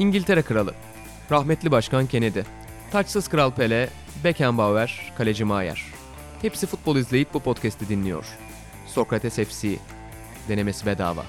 İngiltere Kralı, rahmetli Başkan Kennedy, taçsız Kral Pele, Beckenbauer, Kaleci Maier. Hepsi futbol izleyip bu podcast'i dinliyor. Sokrates FC, denemesi bedava.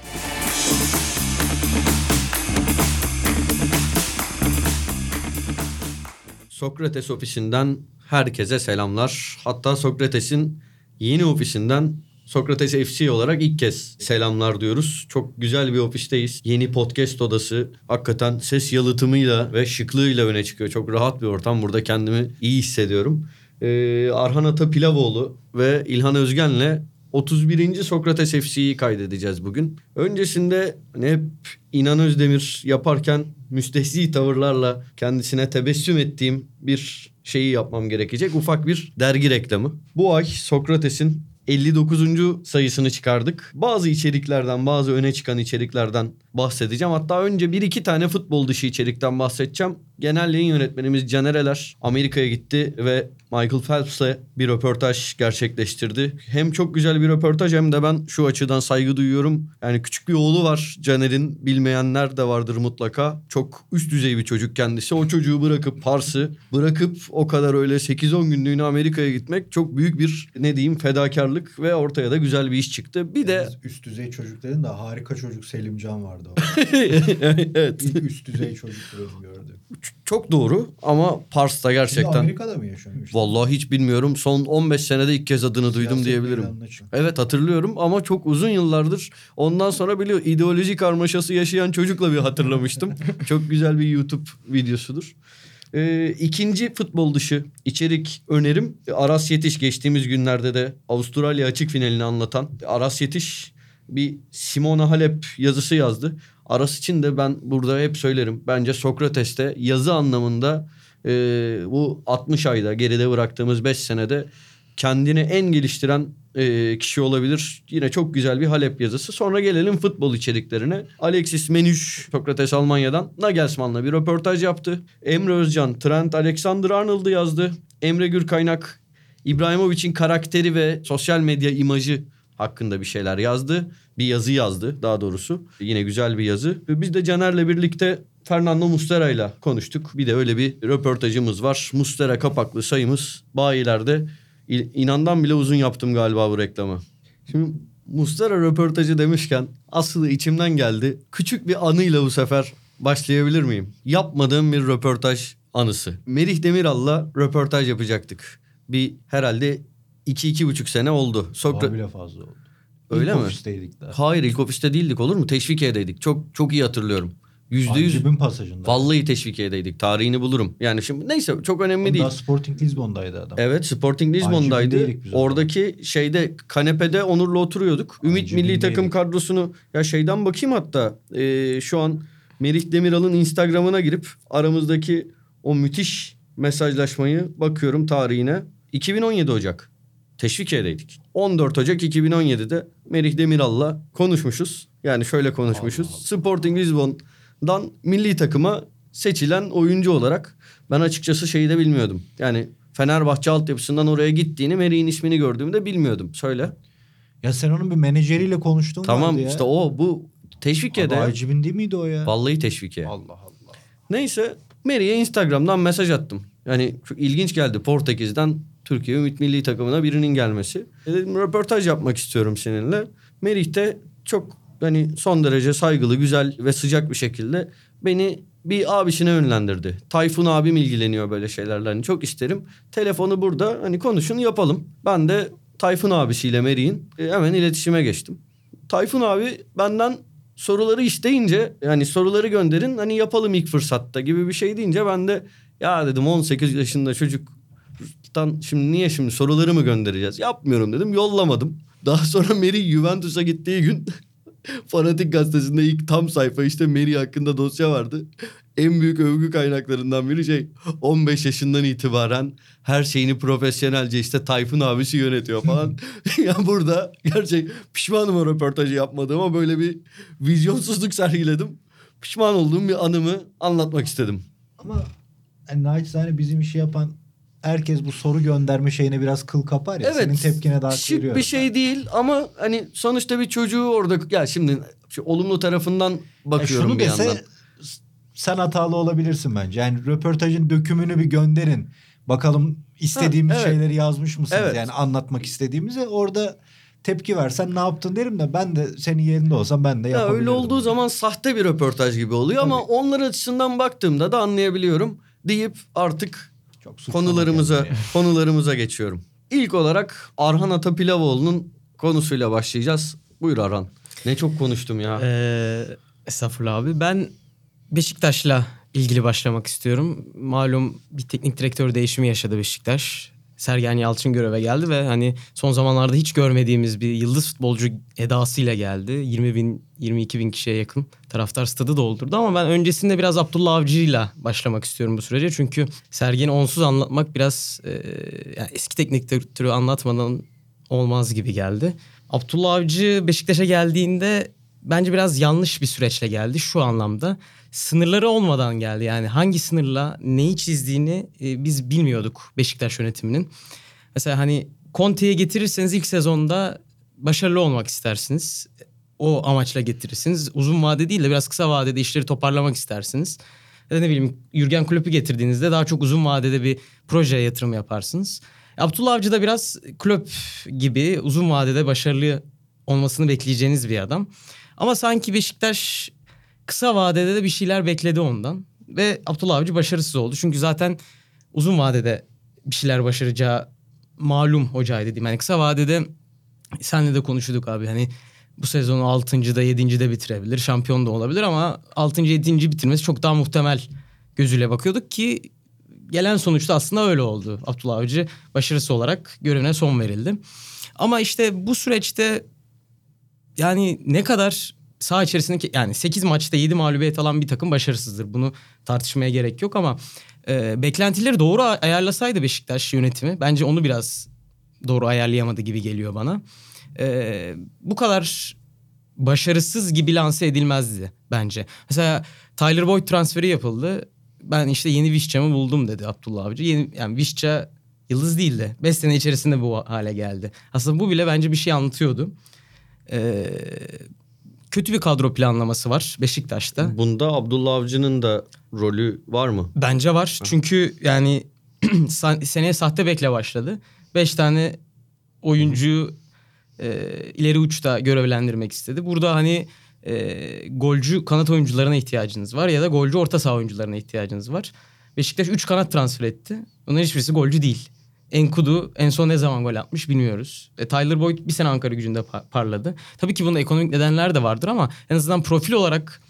Sokrates ofisinden herkese selamlar. Hatta Sokrates'in yeni ofisinden Sokrates FC olarak ilk kez selamlar diyoruz. Çok güzel bir ofisteyiz. Yeni podcast odası. Hakikaten ses yalıtımıyla ve şıklığıyla öne çıkıyor. Çok rahat bir ortam. Burada kendimi iyi hissediyorum. Ee, Arhan Ata Pilavoğlu ve İlhan Özgen'le 31. Sokrates FC'yi kaydedeceğiz bugün. Öncesinde hani hep İnan Özdemir yaparken müstehzi tavırlarla kendisine tebessüm ettiğim bir şeyi yapmam gerekecek. Ufak bir dergi reklamı. Bu ay Sokrates'in 59. sayısını çıkardık. Bazı içeriklerden, bazı öne çıkan içeriklerden bahsedeceğim. Hatta önce bir iki tane futbol dışı içerikten bahsedeceğim. Genel yayın yönetmenimiz Canereler Amerika'ya gitti ve Michael Phelps'le bir röportaj gerçekleştirdi. Hem çok güzel bir röportaj hem de ben şu açıdan saygı duyuyorum. Yani küçük bir oğlu var Caner'in. Bilmeyenler de vardır mutlaka. Çok üst düzey bir çocuk kendisi. O çocuğu bırakıp Pars'ı bırakıp o kadar öyle 8-10 günlüğüne Amerika'ya gitmek çok büyük bir ne diyeyim fedakarlık ve ortaya da güzel bir iş çıktı. Bir de üst düzey çocuk dedin de harika çocuk Selimcan vardı o. evet İlk üst düzey çocuk benim gördüm. çok doğru ama Pars'ta Şimdi gerçekten Amerika'da mı yaşıyormuş? vallahi hiç bilmiyorum. Son 15 senede ilk kez adını duydum Siyaset diyebilirim. Evet hatırlıyorum ama çok uzun yıllardır ondan sonra biliyor ideoloji karmaşası yaşayan çocukla bir hatırlamıştım. çok güzel bir YouTube videosudur. Ee, ikinci futbol dışı içerik önerim Aras Yetiş geçtiğimiz günlerde de Avustralya açık finalini anlatan Aras Yetiş bir Simona Halep yazısı yazdı. Aras için de ben burada hep söylerim. Bence Sokrates'te yazı anlamında e, bu 60 ayda geride bıraktığımız 5 senede kendini en geliştiren e, kişi olabilir. Yine çok güzel bir Halep yazısı. Sonra gelelim futbol içeriklerine. Alexis Menüş, Sokrates Almanya'dan Nagelsmann'la bir röportaj yaptı. Emre Özcan, Trent Alexander-Arnold'u yazdı. Emre Gürkaynak, İbrahimovic'in karakteri ve sosyal medya imajı hakkında bir şeyler yazdı. Bir yazı yazdı daha doğrusu. Yine güzel bir yazı. Biz de Caner'le birlikte Fernando Mustera ile konuştuk. Bir de öyle bir röportajımız var. Mustera kapaklı sayımız bayilerde. İnandan bile uzun yaptım galiba bu reklamı. Şimdi Mustera röportajı demişken aslında içimden geldi. Küçük bir anıyla bu sefer başlayabilir miyim? Yapmadığım bir röportaj anısı. Merih Demiral'la röportaj yapacaktık. Bir herhalde iki iki buçuk sene oldu. Daha Sokra- bile fazla oldu. Öyle İlk mi? ofisteydik daha. Hayır ilk ofiste değildik olur mu? Teşvikiye'deydik. Çok çok iyi hatırlıyorum. Yüzde yüz. Ancib'in pasajında. Vallahi teşvikiye'deydik. Tarihini bulurum. Yani şimdi neyse çok önemli Oğlum değil. Daha Sporting Lisbon'daydı adam. Evet Sporting Lisbon'daydı. Oradaki şeyde kanepede Onur'la oturuyorduk. Ümit Ancib'indeydik. milli takım kadrosunu ya şeyden bakayım hatta e, şu an Merih Demiral'ın Instagram'ına girip aramızdaki o müthiş mesajlaşmayı bakıyorum tarihine. 2017 Ocak. Teşvikiye'deydik. 14 Ocak 2017'de Merih Demiral'la konuşmuşuz. Yani şöyle konuşmuşuz. Allah Allah. Sporting Lisbon'dan milli takıma seçilen oyuncu olarak ben açıkçası şeyi de bilmiyordum. Yani Fenerbahçe altyapısından oraya gittiğini Merih'in ismini gördüğümde bilmiyordum. Söyle. Ya sen onun bir menajeriyle konuştun tamam ya. işte o bu Teşvikiye'de. Abi Ancib'in değil miydi o ya? Vallahi Teşvikiye. Allah Allah. Neyse Merih'e Instagram'dan mesaj attım. Yani çok ilginç geldi Portekiz'den Türkiye Ümit Milli Takımına birinin gelmesi. E Dedim röportaj yapmak istiyorum seninle. Merih de çok hani son derece saygılı, güzel ve sıcak bir şekilde beni bir abisine yönlendirdi. Tayfun abim ilgileniyor böyle şeylerle. Hani çok isterim. Telefonu burada hani konuşun yapalım. Ben de Tayfun abisiyle Merih'in e, hemen iletişime geçtim. Tayfun abi benden soruları isteyince yani soruları gönderin hani yapalım ilk fırsatta gibi bir şey deyince ben de ya dedim 18 yaşında çocuktan şimdi niye şimdi soruları mı göndereceğiz? Yapmıyorum dedim yollamadım. Daha sonra Meri Juventus'a gittiği gün Fanatik gazetesinde ilk tam sayfa işte Meri hakkında dosya vardı. En büyük övgü kaynaklarından biri şey 15 yaşından itibaren her şeyini profesyonelce işte Tayfun abisi yönetiyor falan. ya burada gerçek pişmanım o röportajı yapmadığıma böyle bir vizyonsuzluk sergiledim. Pişman olduğum bir anımı anlatmak istedim. Ama yani naçizane bizim işi yapan herkes bu soru gönderme şeyine biraz kıl kapar ya. Senin tepkine daha şık bir şey ben. değil ama hani sonuçta bir çocuğu orada ya şimdi şu olumlu tarafından Ya bakıyorum şunu bir dese yandan. sen hatalı olabilirsin bence. Yani röportajın dökümünü bir gönderin. Bakalım istediğimiz Ha, evet. şeyleri yazmış mısınız? Evet. Yani anlatmak istediğimizi orada tepki versen ne yaptın derim de ben de senin yerinde olsam ben de Ya öyle olduğu zaman sahte bir röportaj gibi oluyor ama Tabii. onlar açısından baktığımda da anlayabiliyorum deyip artık Çok konularımıza yani. konularımıza geçiyorum. İlk olarak Arhan Atapilavoğlu'nun konusuyla başlayacağız. Buyur Arhan. Ne çok konuştum ya. Ee, estağfurullah abi. Ben Beşiktaş'la ilgili başlamak istiyorum. Malum bir teknik direktör değişimi yaşadı Beşiktaş. Sergen Yalçın göreve geldi ve hani son zamanlarda hiç görmediğimiz bir yıldız futbolcu edasıyla geldi. 20 bin, 22 bin kişiye yakın taraftar stadı doldurdu. Ama ben öncesinde biraz Abdullah Avcı'yla başlamak istiyorum bu sürece. Çünkü Sergen'i onsuz anlatmak biraz e, yani eski teknik direktörü anlatmadan olmaz gibi geldi. Abdullah Avcı Beşiktaş'a geldiğinde bence biraz yanlış bir süreçle geldi şu anlamda. Sınırları olmadan geldi. Yani hangi sınırla neyi çizdiğini e, biz bilmiyorduk Beşiktaş yönetiminin. Mesela hani Conte'yi getirirseniz ilk sezonda başarılı olmak istersiniz. O amaçla getirirsiniz. Uzun vade değil de biraz kısa vadede işleri toparlamak istersiniz. Ya da ne bileyim Jürgen Klopp'u getirdiğinizde daha çok uzun vadede bir projeye yatırım yaparsınız. Abdullah Avcı da biraz Klopp gibi uzun vadede başarılı olmasını bekleyeceğiniz bir adam. Ama sanki Beşiktaş kısa vadede de bir şeyler bekledi ondan. Ve Abdullah Avcı başarısız oldu. Çünkü zaten uzun vadede bir şeyler başaracağı malum hocaydı diyeyim. Yani kısa vadede senle de konuşuyorduk abi. Hani bu sezonu 6. da 7. de bitirebilir. Şampiyon da olabilir ama 6. 7. bitirmesi çok daha muhtemel gözüyle bakıyorduk ki gelen sonuçta aslında öyle oldu. Abdullah Avcı başarısı olarak görevine son verildi. Ama işte bu süreçte yani ne kadar saha içerisindeki yani 8 maçta 7 mağlubiyet alan bir takım başarısızdır. Bunu tartışmaya gerek yok ama e, beklentileri doğru ay- ayarlasaydı Beşiktaş yönetimi bence onu biraz doğru ayarlayamadı gibi geliyor bana. E, bu kadar başarısız gibi lanse edilmezdi bence. Mesela Tyler Boyd transferi yapıldı. Ben işte yeni Vişça'mı buldum dedi Abdullah Avcı. Yeni, yani Vişça yıldız değildi. 5 sene içerisinde bu hale geldi. Aslında bu bile bence bir şey anlatıyordu. Ee, kötü bir kadro planlaması var Beşiktaş'ta. Bunda Abdullah Avcı'nın da rolü var mı? Bence var. Çünkü yani seneye sahte bekle başladı. Beş tane oyuncuyu e, ileri uçta görevlendirmek istedi. Burada hani e, golcü kanat oyuncularına ihtiyacınız var ya da golcü orta saha oyuncularına ihtiyacınız var. Beşiktaş 3 kanat transfer etti. Bunların hiçbirisi golcü değil. Enkudu en son ne zaman gol atmış bilmiyoruz. E, Tyler Boyd bir sene Ankara gücünde pa- parladı. Tabii ki bunda ekonomik nedenler de vardır ama en azından profil olarak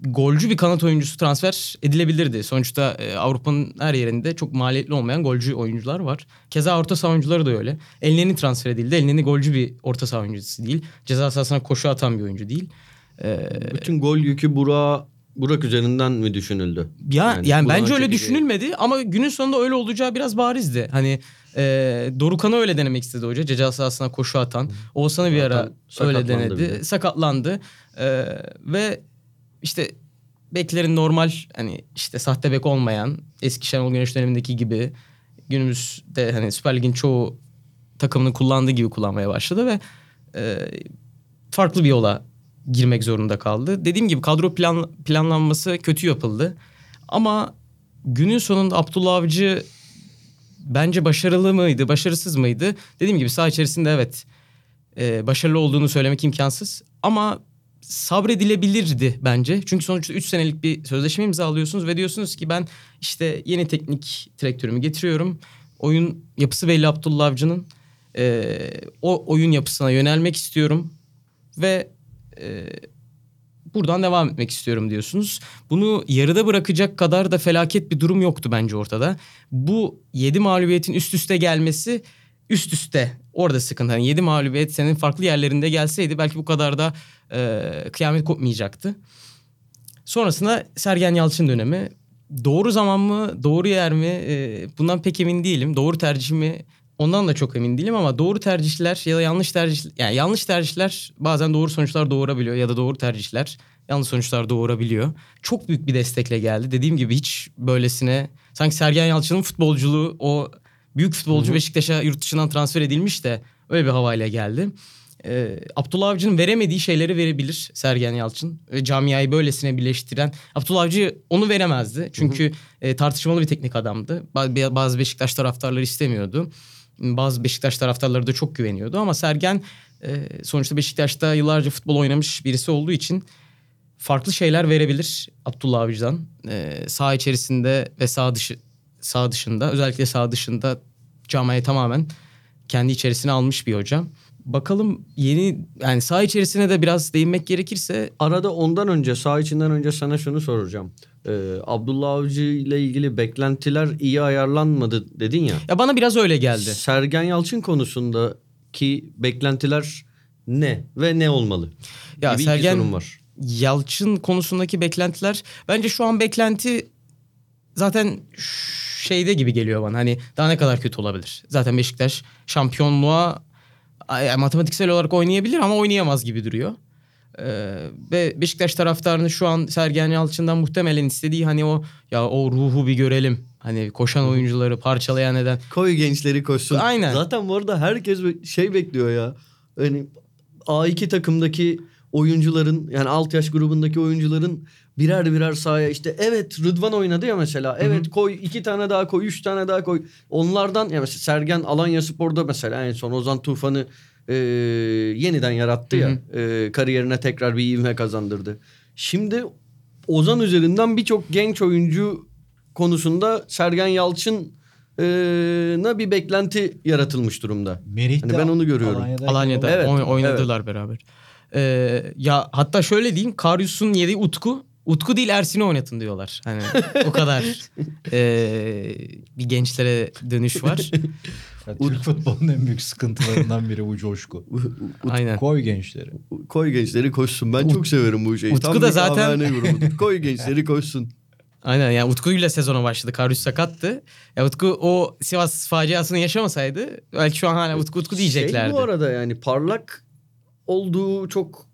golcü bir kanat oyuncusu transfer edilebilirdi. Sonuçta e, Avrupa'nın her yerinde çok maliyetli olmayan golcü oyuncular var. Keza orta saha oyuncuları da öyle. Elneni transfer edildi. Elneni golcü bir orta saha oyuncusu değil. Ceza sahasına koşu atan bir oyuncu değil. E, Bütün gol yükü Burak Burak üzerinden mi düşünüldü? ya yani, Burak'ın bence öyle düşünülmedi ama günün sonunda öyle olacağı biraz barizdi. Hani e, Dorukan'ı öyle denemek istedi hoca. Ceza sahasına koşu atan. Oğuzhan'ı bir ara öyle denedi. de. Sakatlandı. E, ve işte beklerin normal hani işte sahte bek olmayan eski Şenol Güneş dönemindeki gibi günümüzde hani Süper Lig'in çoğu takımını kullandığı gibi kullanmaya başladı ve e, farklı bir yola girmek zorunda kaldı. Dediğim gibi kadro plan, planlanması kötü yapıldı. Ama günün sonunda Abdullah Avcı bence başarılı mıydı, başarısız mıydı? Dediğim gibi saha içerisinde evet e, başarılı olduğunu söylemek imkansız. Ama sabredilebilirdi bence. Çünkü sonuçta 3 senelik bir sözleşme imzalıyorsunuz ve diyorsunuz ki ben işte yeni teknik direktörümü getiriyorum. Oyun yapısı belli Abdullah Avcı'nın. E, o oyun yapısına yönelmek istiyorum ve e, buradan devam etmek istiyorum diyorsunuz. Bunu yarıda bırakacak kadar da felaket bir durum yoktu bence ortada. Bu 7 mağlubiyetin üst üste gelmesi üst üste orada sıkıntı. Yani 7 mağlubiyet senin farklı yerlerinde gelseydi belki bu kadar da e, kıyamet kopmayacaktı. Sonrasında Sergen Yalçın dönemi. Doğru zaman mı, doğru yer mi? E, bundan pek emin değilim. Doğru tercih mi? Ondan da çok emin değilim ama doğru tercihler ya da yanlış tercih yani yanlış tercihler bazen doğru sonuçlar doğurabiliyor ya da doğru tercihler yanlış sonuçlar doğurabiliyor. Çok büyük bir destekle geldi. Dediğim gibi hiç böylesine sanki Sergen Yalçın'ın futbolculuğu o büyük futbolcu Beşiktaş'a yurt dışından transfer edilmiş de öyle bir havayla geldi. e, Abdullah Avcı'nın veremediği şeyleri verebilir Sergen Yalçın. Ve camiayı böylesine birleştiren. Abdullah Avcı onu veremezdi. Çünkü e, tartışmalı bir teknik adamdı. Ba- Bazı Beşiktaş taraftarları istemiyordu. Bazı Beşiktaş taraftarları da çok güveniyordu. Ama Sergen e, sonuçta Beşiktaş'ta yıllarca futbol oynamış birisi olduğu için farklı şeyler verebilir Abdullah Avcı'dan. E, sağ içerisinde ve sağ dışı sağ dışında özellikle sağ dışında camiayı tamamen kendi içerisine almış bir hocam. Bakalım yeni yani sağ içerisine de biraz değinmek gerekirse Arada ondan önce sağ içinden önce sana şunu soracağım. Ee, Abdullah Avcı ile ilgili beklentiler iyi ayarlanmadı dedin ya. ya bana biraz öyle geldi. Sergen Yalçın konusundaki beklentiler ne ve ne olmalı? Ya gibi Sergen- var. Yalçın konusundaki beklentiler bence şu an beklenti zaten şeyde gibi geliyor bana. Hani daha ne kadar kötü olabilir? Zaten Beşiktaş şampiyonluğa matematiksel olarak oynayabilir ama oynayamaz gibi duruyor. Ee, ve Beşiktaş taraftarını şu an Sergen Yalçın'dan muhtemelen istediği hani o ya o ruhu bir görelim. Hani koşan oyuncuları parçalayan neden. Koy gençleri koşsun. Aynen. Zaten bu arada herkes şey bekliyor ya. Hani A2 takımdaki oyuncuların yani alt yaş grubundaki oyuncuların birer birer sahaya işte evet Rıdvan oynadı ya mesela. Evet koy iki tane daha koy, üç tane daha koy. Onlardan ya mesela Sergen Alanya Spor'da mesela en son Ozan Tufan'ı e, yeniden yarattı ya. E, kariyerine tekrar bir ivme kazandırdı. Şimdi Ozan üzerinden birçok genç oyuncu konusunda Sergen Yalçın'a bir beklenti yaratılmış durumda. Merih Hani ben onu görüyorum. Alanya'dayken Alanya'da Evet, oy- oynadılar beraber. Ee, ya hatta şöyle diyeyim Karyus'un yediği Utku Utku değil Ersin'i oynatın diyorlar. Hani o kadar ee, bir gençlere dönüş var. Ya Türk futbolunun en büyük sıkıntılarından biri bu coşku. Aynen. Koy gençleri. Koy gençleri koşsun. Ben çok severim bu şeyi. Utku Tam da zaten-. Koy gençleri koşsun. Aynen yani Utku'yla sezona başladı. Karyus sakattı. Ya Utku o Sivas faciasını yaşamasaydı belki şu an hala Utku Utku diyeceklerdi. Şey bu arada yani parlak olduğu çok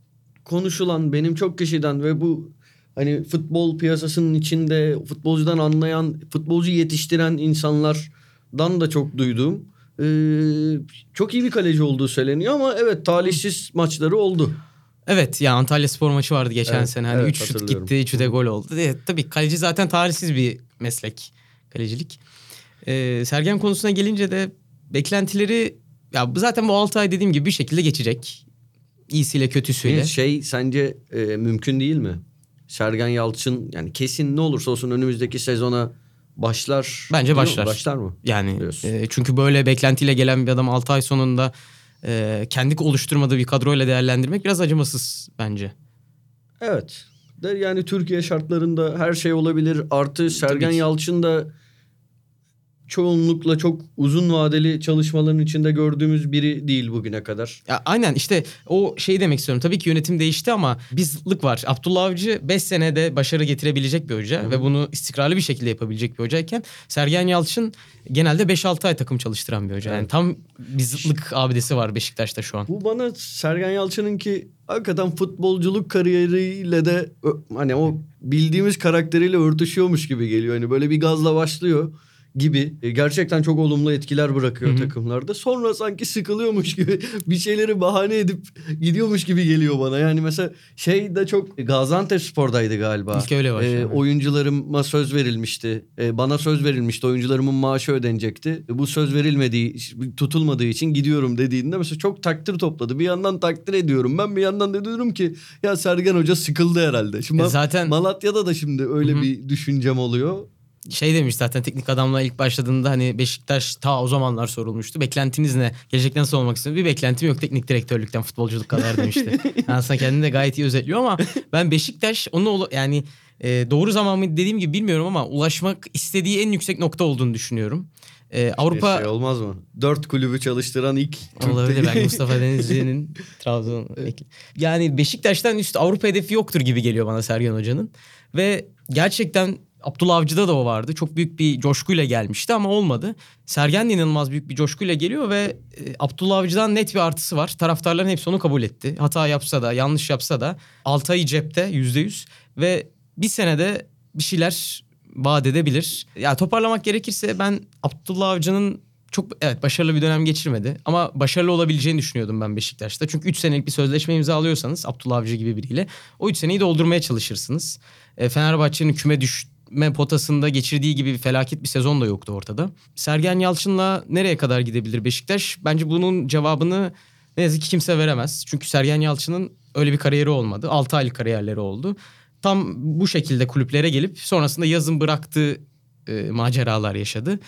konuşulan benim çok kişiden ve bu hani futbol piyasasının içinde futbolcudan anlayan, futbolcu yetiştiren insanlardan da çok duyduğum ee, çok iyi bir kaleci olduğu söyleniyor ama evet talihsiz maçları oldu. Evet ya Antalya Spor maçı vardı geçen Evet, sene. Hani evet, 3 şut gitti, 3'ü de gol oldu. Evet, tabii kaleci zaten talihsiz bir meslek kalecilik. Ee, Sergen konusuna gelince de beklentileri ya bu zaten bu 6 ay dediğim gibi bir şekilde geçecek. İyisiyle kötüsüyle. Şey sence e, mümkün değil mi? Sergen Yalçın yani kesin ne olursa olsun önümüzdeki sezona başlar. Bence diyor mu? başlar. Başlar mı? Yani Diyorsun. e, çünkü böyle beklentiyle gelen bir adam 6 ay sonunda e, kendi oluşturmadığı bir kadroyla değerlendirmek biraz acımasız bence. Evet. Yani Türkiye şartlarında her şey olabilir. Artı Sergen. Yalçın da çoğunlukla çok uzun vadeli çalışmaların içinde gördüğümüz biri değil bugüne kadar. Ya aynen işte o şey demek istiyorum. Tabii ki yönetim değişti ama bizlik var. Abdullah Avcı 5 senede başarı getirebilecek bir hoca ve bunu istikrarlı bir şekilde yapabilecek bir hocayken Sergen Yalçın genelde 5-6 ay takım çalıştıran bir hoca. Yani Evet. tam bizlik abidesi var Beşiktaş'ta şu an. Bu bana Sergen Yalçın'ın ki hakikaten futbolculuk kariyeriyle de hani o bildiğimiz karakteriyle örtüşüyormuş gibi geliyor. Hani böyle bir gazla başlıyor gibi. E, Gerçekten çok olumlu etkiler bırakıyor Hı hı. takımlarda. Sonra sanki sıkılıyormuş gibi bir şeyleri bahane edip gidiyormuş gibi geliyor bana. Yani mesela şey de çok Gaziantep Spor'daydı galiba. İlk öyle başladı. E, oyuncularıma söz verilmişti. E, bana söz verilmişti. Oyuncularımın maaşı ödenecekti. E, bu söz verilmediği, tutulmadığı için gidiyorum dediğinde mesela çok takdir topladı. Bir yandan takdir ediyorum. Ben bir yandan da diyorum ki ya Sergen Hoca sıkıldı herhalde. Şimdi E, zaten- Malatya'da da şimdi öyle Hı hı. bir düşüncem oluyor. Şey demiş zaten teknik adamla ilk başladığında hani Beşiktaş ta o zamanlar sorulmuştu. Beklentiniz ne? Gelecekten nasıl olmak istiyorum? Bir beklentim yok teknik direktörlükten futbolculuk kadar demişti. Aslında kendini de gayet iyi özetliyor ama ben Beşiktaş onu yani e, doğru zaman mı dediğim gibi bilmiyorum ama ulaşmak istediği en yüksek nokta olduğunu düşünüyorum. E, Avrupa şey olmaz mı? Dört kulübü çalıştıran ilk Türk Olabilir belki Mustafa Denizli'nin Trabzon. Yani Beşiktaş'tan üst Avrupa hedefi yoktur gibi geliyor bana Sergen Hoca'nın. Ve gerçekten Abdullah Avcı'da da o vardı. Çok büyük bir coşkuyla gelmişti ama olmadı. Sergen de inanılmaz büyük bir coşkuyla geliyor ve e, Abdullah Avcı'dan net bir artısı var. Taraftarların hepsi onu kabul etti. Hata yapsa da yanlış yapsa da Altay'ı cepte yüzde yüz ve bir senede bir şeyler vaat edebilir. Ya toparlamak gerekirse ben Abdullah Avcı'nın çok evet başarılı bir dönem geçirmedi. Ama başarılı olabileceğini düşünüyordum ben Beşiktaş'ta. Çünkü 3 senelik bir sözleşme imzalıyorsanız Abdullah Avcı gibi biriyle o 3 seneyi doldurmaya çalışırsınız. E, Fenerbahçe'nin küme düşme potasında geçirdiği gibi bir felaket bir sezon da yoktu ortada. Sergen Yalçın'la nereye kadar gidebilir Beşiktaş? Bence bunun cevabını ne yazık ki kimse veremez. Çünkü Sergen Yalçın'ın öyle bir kariyeri olmadı. 6 aylık kariyerleri oldu. Tam bu şekilde kulüplere gelip sonrasında yazın bıraktığı e, maceralar yaşadı.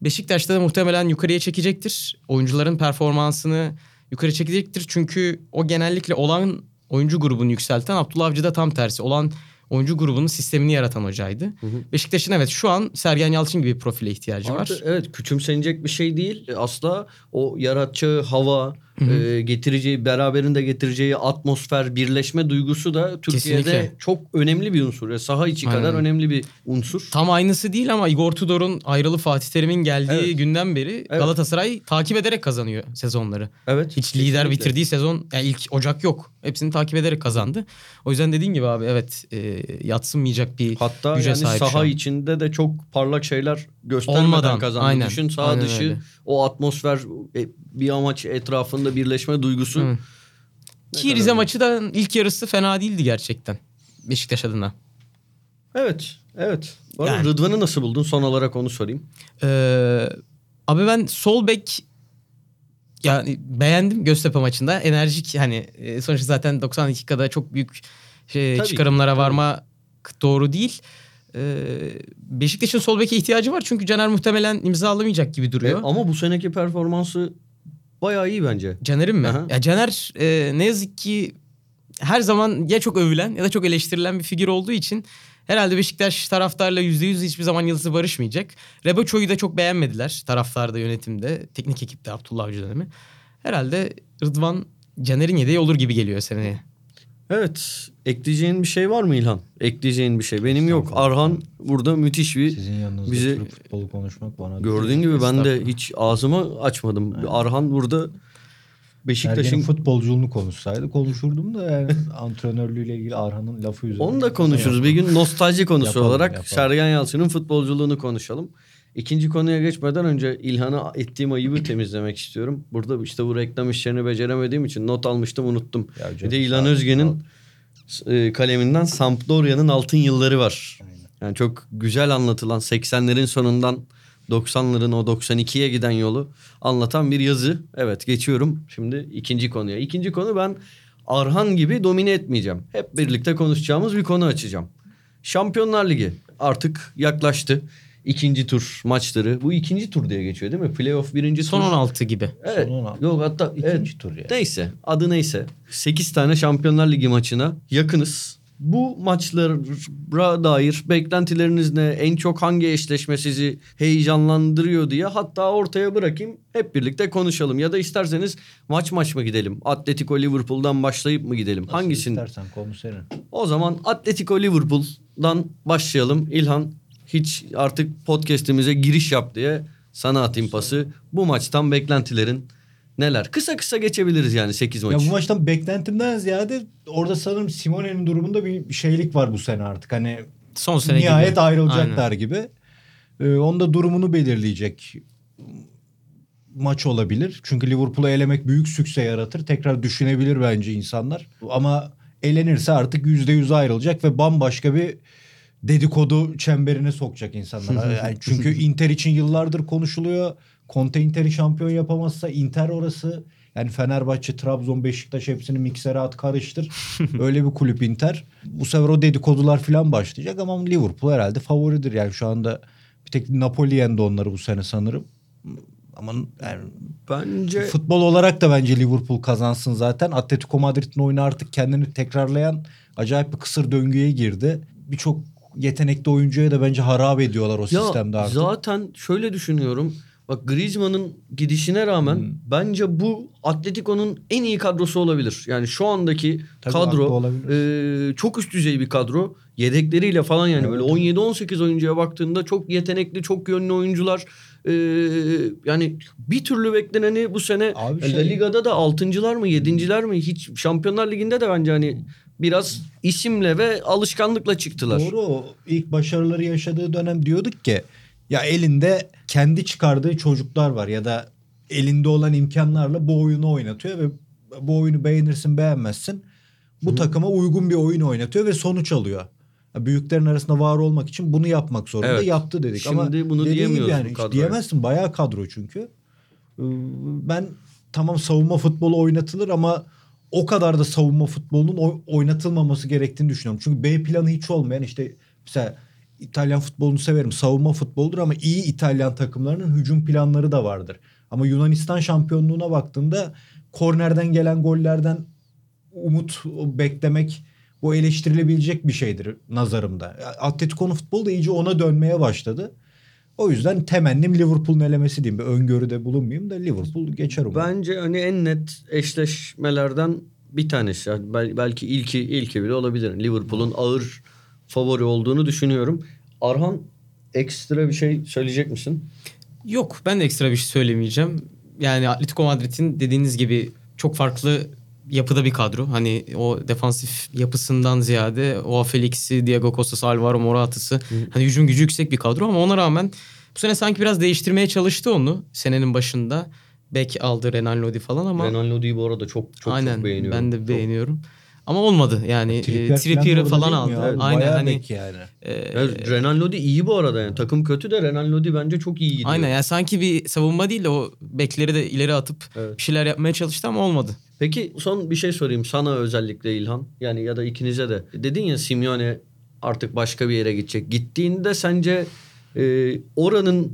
Beşiktaş'ta da muhtemelen yukarıya çekecektir. Oyuncuların performansını yukarı çekecektir. Çünkü o genellikle olan oyuncu grubunu yükselten Abdullah Avcı da tam tersi. Olan oyuncu grubunun sistemini yaratan hocaydı. Beşiktaş'ın evet şu an Sergen Yalçın gibi bir profile ihtiyacı Artı, var. evet küçümsenecek bir şey değil. Asla o yaratacağı hava, e, getireceği, beraberinde getireceği atmosfer, birleşme duygusu da Türkiye'de Kesinlikle. çok önemli bir unsur. Ya, saha içi Aynen. kadar önemli bir unsur. Tam aynısı değil ama Igor Tudor'un ayrılı Fatih Terim'in geldiği Evet. günden beri Evet. Galatasaray takip ederek kazanıyor sezonları. Evet. Hiç lider kesinlikle. bitirdiği sezon yani ilk Ocak yok. Hepsini takip ederek kazandı. O yüzden dediğin gibi abi evet e, yatsınmayacak bir Hatta güce yani sahip saha içinde de çok parlak şeyler göstermeden Olmadan, kazandı. aynen. Düşün saha Aynen dışı öyle. o atmosfer, e, bir amaç etrafında birleşme duygusu. Hı. Ki Rize maçı da ilk yarısı fena değildi gerçekten. Beşiktaş adına. Evet, evet. Bu Yani. Rıdvan'ı nasıl buldun? Son olarak onu sorayım. Ee, abi ben sol bek yani beğendim Göztepe maçında. Enerjik hani e, sonuçta zaten 90 dakikada çok büyük şey, Tabii, çıkarımlara tabii. varma doğru değil. Ee, Beşiktaş'ın sol beke ihtiyacı var çünkü Caner muhtemelen imzalamayacak gibi duruyor. E, ama bu seneki performansı bayağı iyi bence. Caner'in mi? Aha. Ya Caner e, ne yazık ki her zaman ya çok övülen ya da çok eleştirilen bir figür olduğu için herhalde Beşiktaş taraftarla %100 hiçbir zaman yıldızı barışmayacak. Reboço'yu da çok beğenmediler taraftarda, yönetimde, teknik ekipte Abdullah Avcı dönemi. Herhalde Rıdvan Caner'in yedeği olur gibi geliyor seneye. Evet. Ekleyeceğin bir şey var mı İlhan? Ekleyeceğin bir şey. Benim yok. Arhan burada müthiş bir... Sizin yanınızda oturup futbolu konuşmak bana... Gördüğün gibi ben de hiç ağzımı açmadım. Arhan burada Beşiktaş'ın... futbolculuğunu konuşsaydı konuşurdum da yani antrenörlüğüyle ilgili Arhan'ın lafı üzerine. Onu da konuşuruz. Bir gün nostalji konusu Yapalım, olarak yapalım. Sergen Yalçın'ın futbolculuğunu konuşalım. İkinci konuya geçmeden önce İlhan'a ettiğim ayıbı temizlemek istiyorum. Burada işte bu reklam işlerini beceremediğim için not almıştım unuttum. Ya Bir canım, de İlhan Özge'nin e, kaleminden Sampdoria'nın altın yılları var. Aynen. Yani çok güzel anlatılan 80'lerin sonundan 90'ların o 92'ye giden yolu anlatan bir yazı. Evet geçiyorum şimdi ikinci konuya. İkinci konu ben Arhan gibi domine etmeyeceğim. Hep birlikte konuşacağımız bir konu açacağım. Şampiyonlar Ligi artık yaklaştı. İkinci tur maçları. Bu ikinci tur diye geçiyor değil mi? Playoff birinci Son tur. 16 gibi. Evet. Son 16. Yok hatta İkinci evet. tur yani. Neyse adı neyse. 8 tane Şampiyonlar Ligi maçına yakınız. Bu maçlara dair beklentileriniz ne? En çok hangi eşleşme sizi heyecanlandırıyor diye hatta ortaya bırakayım. Hep birlikte konuşalım. Ya da isterseniz maç maç mı gidelim? Atletico Liverpool'dan başlayıp mı gidelim? Nasıl Hangisini? istersen konu senin. O zaman Atletico Liverpool'dan başlayalım. İlhan hiç artık podcast'imize giriş yap diye sana atayım pası. Bu maçtan beklentilerin neler? Kısa kısa geçebiliriz yani 8 Ya maç. bu maçtan beklentimden ziyade orada sanırım Simone'nin durumunda bir şeylik var bu sene artık. Hani Son sene nihayet gibi. ayrılacaklar Aynen. gibi. Ee, onun da durumunu belirleyecek maç olabilir. Çünkü Liverpool'u elemek büyük sükse yaratır. Tekrar düşünebilir bence insanlar. Ama elenirse artık %100 ayrılacak ve bambaşka bir dedikodu çemberine sokacak insanlara. Yani çünkü Inter için yıllardır konuşuluyor. Conte Inter'i şampiyon yapamazsa Inter orası. Yani Fenerbahçe, Trabzon, Beşiktaş hepsini miksere at karıştır. Öyle bir kulüp Inter. Bu sefer o dedikodular falan başlayacak ama Liverpool herhalde favoridir. Yani şu anda bir tek Napoli yendi onları bu sene sanırım. Ama yani Bence futbol olarak da bence Liverpool kazansın zaten. Atletico Madrid'in oyunu artık kendini tekrarlayan acayip bir kısır döngüye girdi. Birçok yetenekli oyuncuya da bence harap ediyorlar o ya sistemde artık. zaten şöyle düşünüyorum. Bak Griezmann'ın gidişine rağmen Hmm. bence bu Atletico'nun en iyi kadrosu olabilir. Yani şu andaki Tabii kadro e, çok üst düzey bir kadro. Yedekleriyle falan yani Evet. böyle 17-18 oyuncuya baktığında çok yetenekli, çok yönlü oyuncular. E, yani bir türlü bekleneni bu sene Abi La şey- Liga'da da altıncılar mı, yedinciler mi? Hiç Şampiyonlar Ligi'nde de bence hani biraz isimle ve alışkanlıkla çıktılar. Doğru o ilk başarıları yaşadığı dönem diyorduk ki Ya elinde kendi çıkardığı çocuklar var ya da elinde olan imkanlarla bu oyunu oynatıyor ve bu oyunu beğenirsin beğenmezsin. Bu takıma uygun bir oyun oynatıyor ve sonuç alıyor. Büyüklerin arasında var olmak için bunu yapmak zorunda. Evet. Yaptı dedik Şimdi ama bunu diyemiyorsun yani kadroya. diyemezsin. Bayağı kadro çünkü. Ee, Ben tamam savunma futbolu oynatılır ama o kadar da savunma futbolunun oy- oynatılmaması gerektiğini düşünüyorum. Çünkü B planı hiç olmayan işte mesela İtalyan futbolunu severim. Savunma futboldur ama iyi İtalyan takımlarının hücum planları da vardır. Ama Yunanistan şampiyonluğuna baktığında kornerden gelen gollerden umut beklemek bu eleştirilebilecek bir şeydir nazarımda. Atletico'nun futbolu da iyice ona dönmeye başladı. O yüzden temennim Liverpool'un elemesi diyeyim. Bir öngörüde bulunmayayım da Liverpool geçer umarım. Bence hani en net eşleşmelerden bir tanesi. Yani bel- belki ilki ilki bile olabilir. Liverpool'un ağır favori olduğunu düşünüyorum. Arhan ekstra bir şey söyleyecek misin? Yok ben de ekstra bir şey söylemeyeceğim. Yani Atletico Madrid'in dediğiniz gibi çok farklı yapıda bir kadro. Hani o defansif yapısından ziyade o Felix'i, Diego Costa'sı, Alvaro Morata'sı hani hücum gücü yüksek bir kadro ama ona rağmen bu sene sanki biraz değiştirmeye çalıştı onu senenin başında. Bek aldı Renan Lodi falan ama Renan Lodi'yi bu arada çok çok aynen çok beğeniyorum. ben de Çok- beğeniyorum. Ama olmadı yani Trippier e, Trippier'ı orada falan aldı. ya? Aynen hani yani. e, Renan Lodi iyi bu arada yani. Takım kötü de Renan Lodi bence çok iyi gidiyor. Aynen yani sanki bir savunma değil de o bekleri de ileri atıp Evet. bir şeyler yapmaya çalıştı ama olmadı. Peki son bir şey sorayım sana özellikle İlhan. Yani ya da ikinize de. Dedin ya Simeone artık başka bir yere gidecek. Gittiğinde sence e, oranın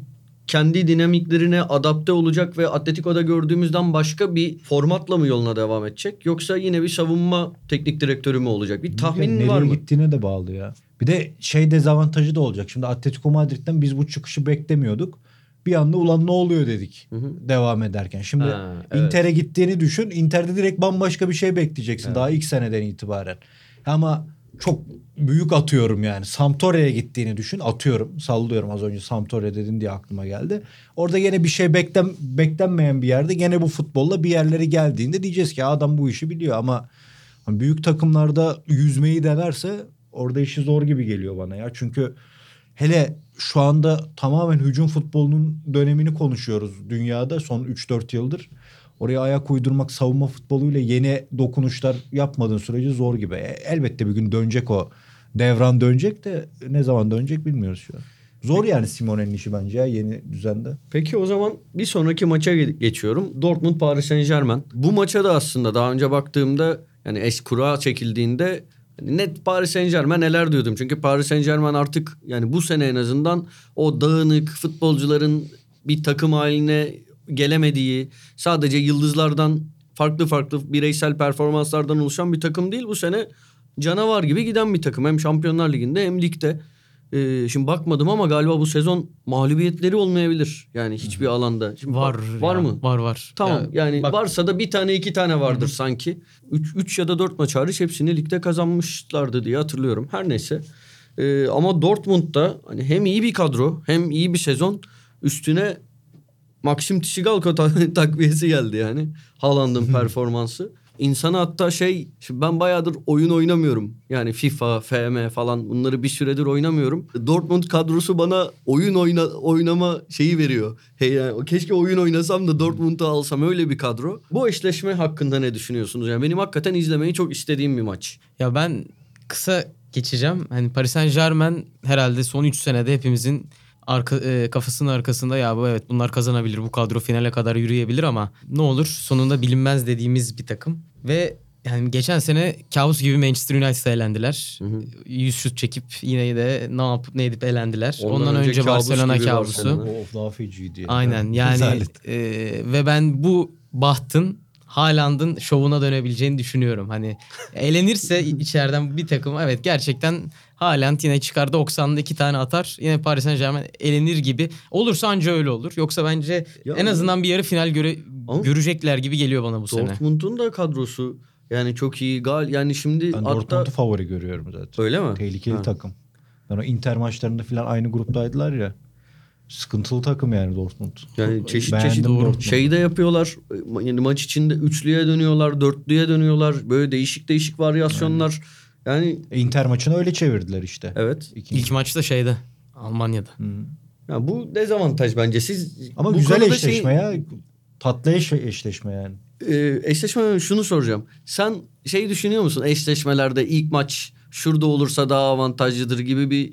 kendi dinamiklerine adapte olacak ve Atletico'da gördüğümüzden başka bir formatla mı yoluna devam edecek? Yoksa yine bir savunma teknik direktörü mü olacak? Bir tahmin var mı? gittiğine de bağlı ya. Bir de şey dezavantajı da olacak. Şimdi Atletico Madrid'den biz bu çıkışı beklemiyorduk. Bir anda ulan ne oluyor dedik Hı hı. devam ederken. Şimdi Ha, evet. Inter'e gittiğini düşün. Inter'de direkt bambaşka bir şey bekleyeceksin daha ilk seneden itibaren. Ama çok büyük atıyorum yani. Sampdoria'ya gittiğini düşün. Atıyorum. Sallıyorum az önce Sampdoria dedin diye aklıma geldi. Orada yine bir şey beklen, beklenmeyen bir yerde gene bu futbolla bir yerlere geldiğinde diyeceğiz ki adam bu işi biliyor ama büyük takımlarda yüzmeyi denerse orada işi zor gibi geliyor bana ya. Çünkü hele şu anda tamamen hücum futbolunun dönemini konuşuyoruz dünyada son 3-4 yıldır. Oraya ayak uydurmak savunma futboluyla yeni dokunuşlar yapmadığın sürece zor gibi. E, Elbette bir gün dönecek o. Devran dönecek de ne zaman dönecek bilmiyoruz şu an. Zor yani Simone'nin işi bence ya yeni düzende. Peki o zaman bir sonraki maça ge- geçiyorum. Dortmund Paris Saint Germain. Bu maça da aslında daha önce baktığımda yani eş kura çekildiğinde hani net Paris Saint Germain neler diyordum. Çünkü Paris Saint Germain artık yani bu sene en azından o dağınık futbolcuların bir takım haline gelemediği sadece yıldızlardan farklı farklı bireysel performanslardan oluşan bir takım değil. Bu sene canavar gibi giden bir takım. Hem Şampiyonlar Ligi'nde hem ligde. Ee, şimdi bakmadım ama galiba bu sezon mağlubiyetleri olmayabilir. Yani hiçbir alanda. Şimdi Var. bak- var ya, mı? Var var. Tamam Ya, yani bak- varsa da bir tane iki tane vardır sanki. 3 ya da 4 maç hariç hepsini ligde kazanmışlardı diye hatırlıyorum. Her neyse. Ee, ama Dortmund'da hani hem iyi bir kadro hem iyi bir sezon üstüne Maxim Tişigalko ta- takviyesi geldi yani. Haaland'ın performansı. İnsana hatta şey ben bayağıdır oyun oynamıyorum. Yani FIFA, FM falan bunları bir süredir oynamıyorum. Dortmund kadrosu bana oyun oyna, oynama şeyi veriyor. Hey, yani, keşke oyun oynasam da Dortmund'u alsam öyle bir kadro. Bu eşleşme hakkında ne düşünüyorsunuz? Yani benim hakikaten izlemeyi çok istediğim bir maç. Ya ben kısa geçeceğim. Hani Paris Saint Germain herhalde son 3 senede hepimizin arka, e, kafasının arkasında ya bu evet bunlar kazanabilir. Bu kadro finale kadar yürüyebilir ama ne olur sonunda bilinmez dediğimiz bir takım. Ve yani geçen sene kabus gibi Manchester United'a elendiler. Hı hı. 100 şut çekip yine de ne yapıp ne edip elendiler. Ondan Ondan, önce önce, kabus Barcelona kabusu. Barcelona. Of daha feciydi. Aynen yani e, ve ben bu bahtın Haaland'ın şovuna dönebileceğini düşünüyorum. Hani elenirse içeriden bir takım evet gerçekten Haaland yine çıkar 90'da iki tane atar. Yine Paris Saint Germain elenir gibi. Olursa anca öyle olur. Yoksa bence Ya en azından bir yarı final göre, Ama- görecekler gibi geliyor bana bu sene. Dortmund'un da kadrosu yani çok iyi. Gal yani şimdi Ben hatta Dortmund'u favori görüyorum zaten. öyle mi? Tehlikeli Ha. takım. O Inter maçlarında falan aynı gruptaydılar ya. Sıkıntılı takım yani Dortmund. Yani çeşit Beğendim çeşit Dortmund'u. şey de yapıyorlar. Yani maç içinde üçlüye dönüyorlar, dörtlüye dönüyorlar. Böyle değişik değişik varyasyonlar. Yani E, Inter maçını öyle çevirdiler işte. evet. İkinci. İlk maçta şeyde Almanya'da. Hı. Ya bu dezavantaj bence. Siz Ama bu güzel eşleşme şey- ya. Tatlı eş- eşleşme yani. e, eşleşme şunu soracağım. Sen şey düşünüyor musun? Eşleşmelerde ilk maç şurada olursa daha avantajlıdır gibi bir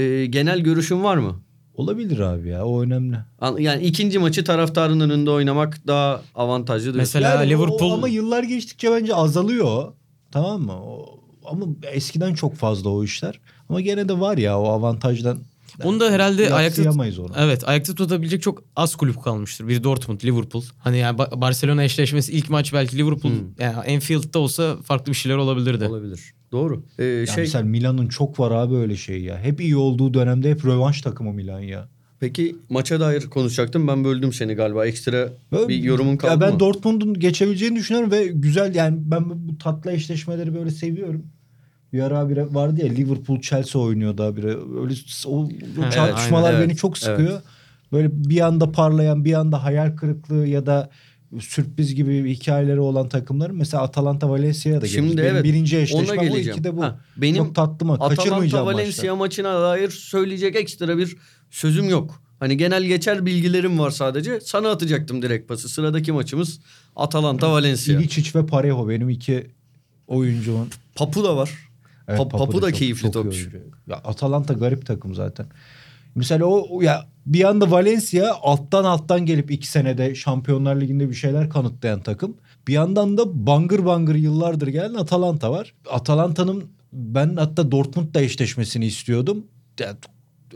e, genel görüşün var mı? Olabilir abi ya o önemli. An- Yani ikinci maçı taraftarın önünde oynamak daha avantajlı diyorsun. Mesela Yani o- Liverpool ama yıllar geçtikçe bence azalıyor. o. Tamam mı? O- ama eskiden çok fazla o işler. Ama gene de var ya o avantajdan. Onu da herhalde ayakta onu. Evet ayakta tutabilecek çok az kulüp kalmıştır. Bir Dortmund, Liverpool. Hani yani Ba- Barcelona eşleşmesi ilk maç belki Liverpool Hmm. yani Enfield'da olsa farklı bir şeyler olabilirdi. Olabilir. Doğru. Ee, Ya şey mesela Milan'ın çok var abi öyle şey ya. Hep iyi olduğu dönemde hep rövanş takımı Milan ya. peki maça dair konuşacaktım. Ben böldüm seni galiba. Ekstra Böyle- bir yorumun kaldı ya ben mı? Dortmund'un geçebileceğini düşünüyorum ve güzel yani ben bu tatlı eşleşmeleri böyle seviyorum. Bir ara bir vardı ya Liverpool Chelsea oynuyordu abi. Öyle o, o Evet, çarpışmalar aynen, beni evet, çok sıkıyor. Böyle bir anda parlayan, bir anda hayal kırıklığı ya da sürpriz gibi hikayeleri olan takımların mesela Atalanta Valencia'ya da Şimdi gelir. Benim evet, birinci ona eşleşme bu iki de bu. Ha, benim çok tatlı mı? Atalanta Valencia maçına dair söyleyecek ekstra bir sözüm yok. Hani genel geçer bilgilerim var sadece. Sana atacaktım direkt pası. Sıradaki maçımız Atalanta Valencia. İličić ve Parejo benim iki oyuncumun. Papu da var. Evet, Pa- Papu da çok- keyifli çok topçu. Ya Atalanta garip takım zaten. Mesela o ya bir anda Valencia alttan alttan gelip iki senede Şampiyonlar Ligi'nde bir şeyler kanıtlayan takım. Bir yandan da bangır bangır yıllardır gelen Atalanta var. Atalanta'nın ben hatta Dortmund'la eşleşmesini istiyordum. Ya,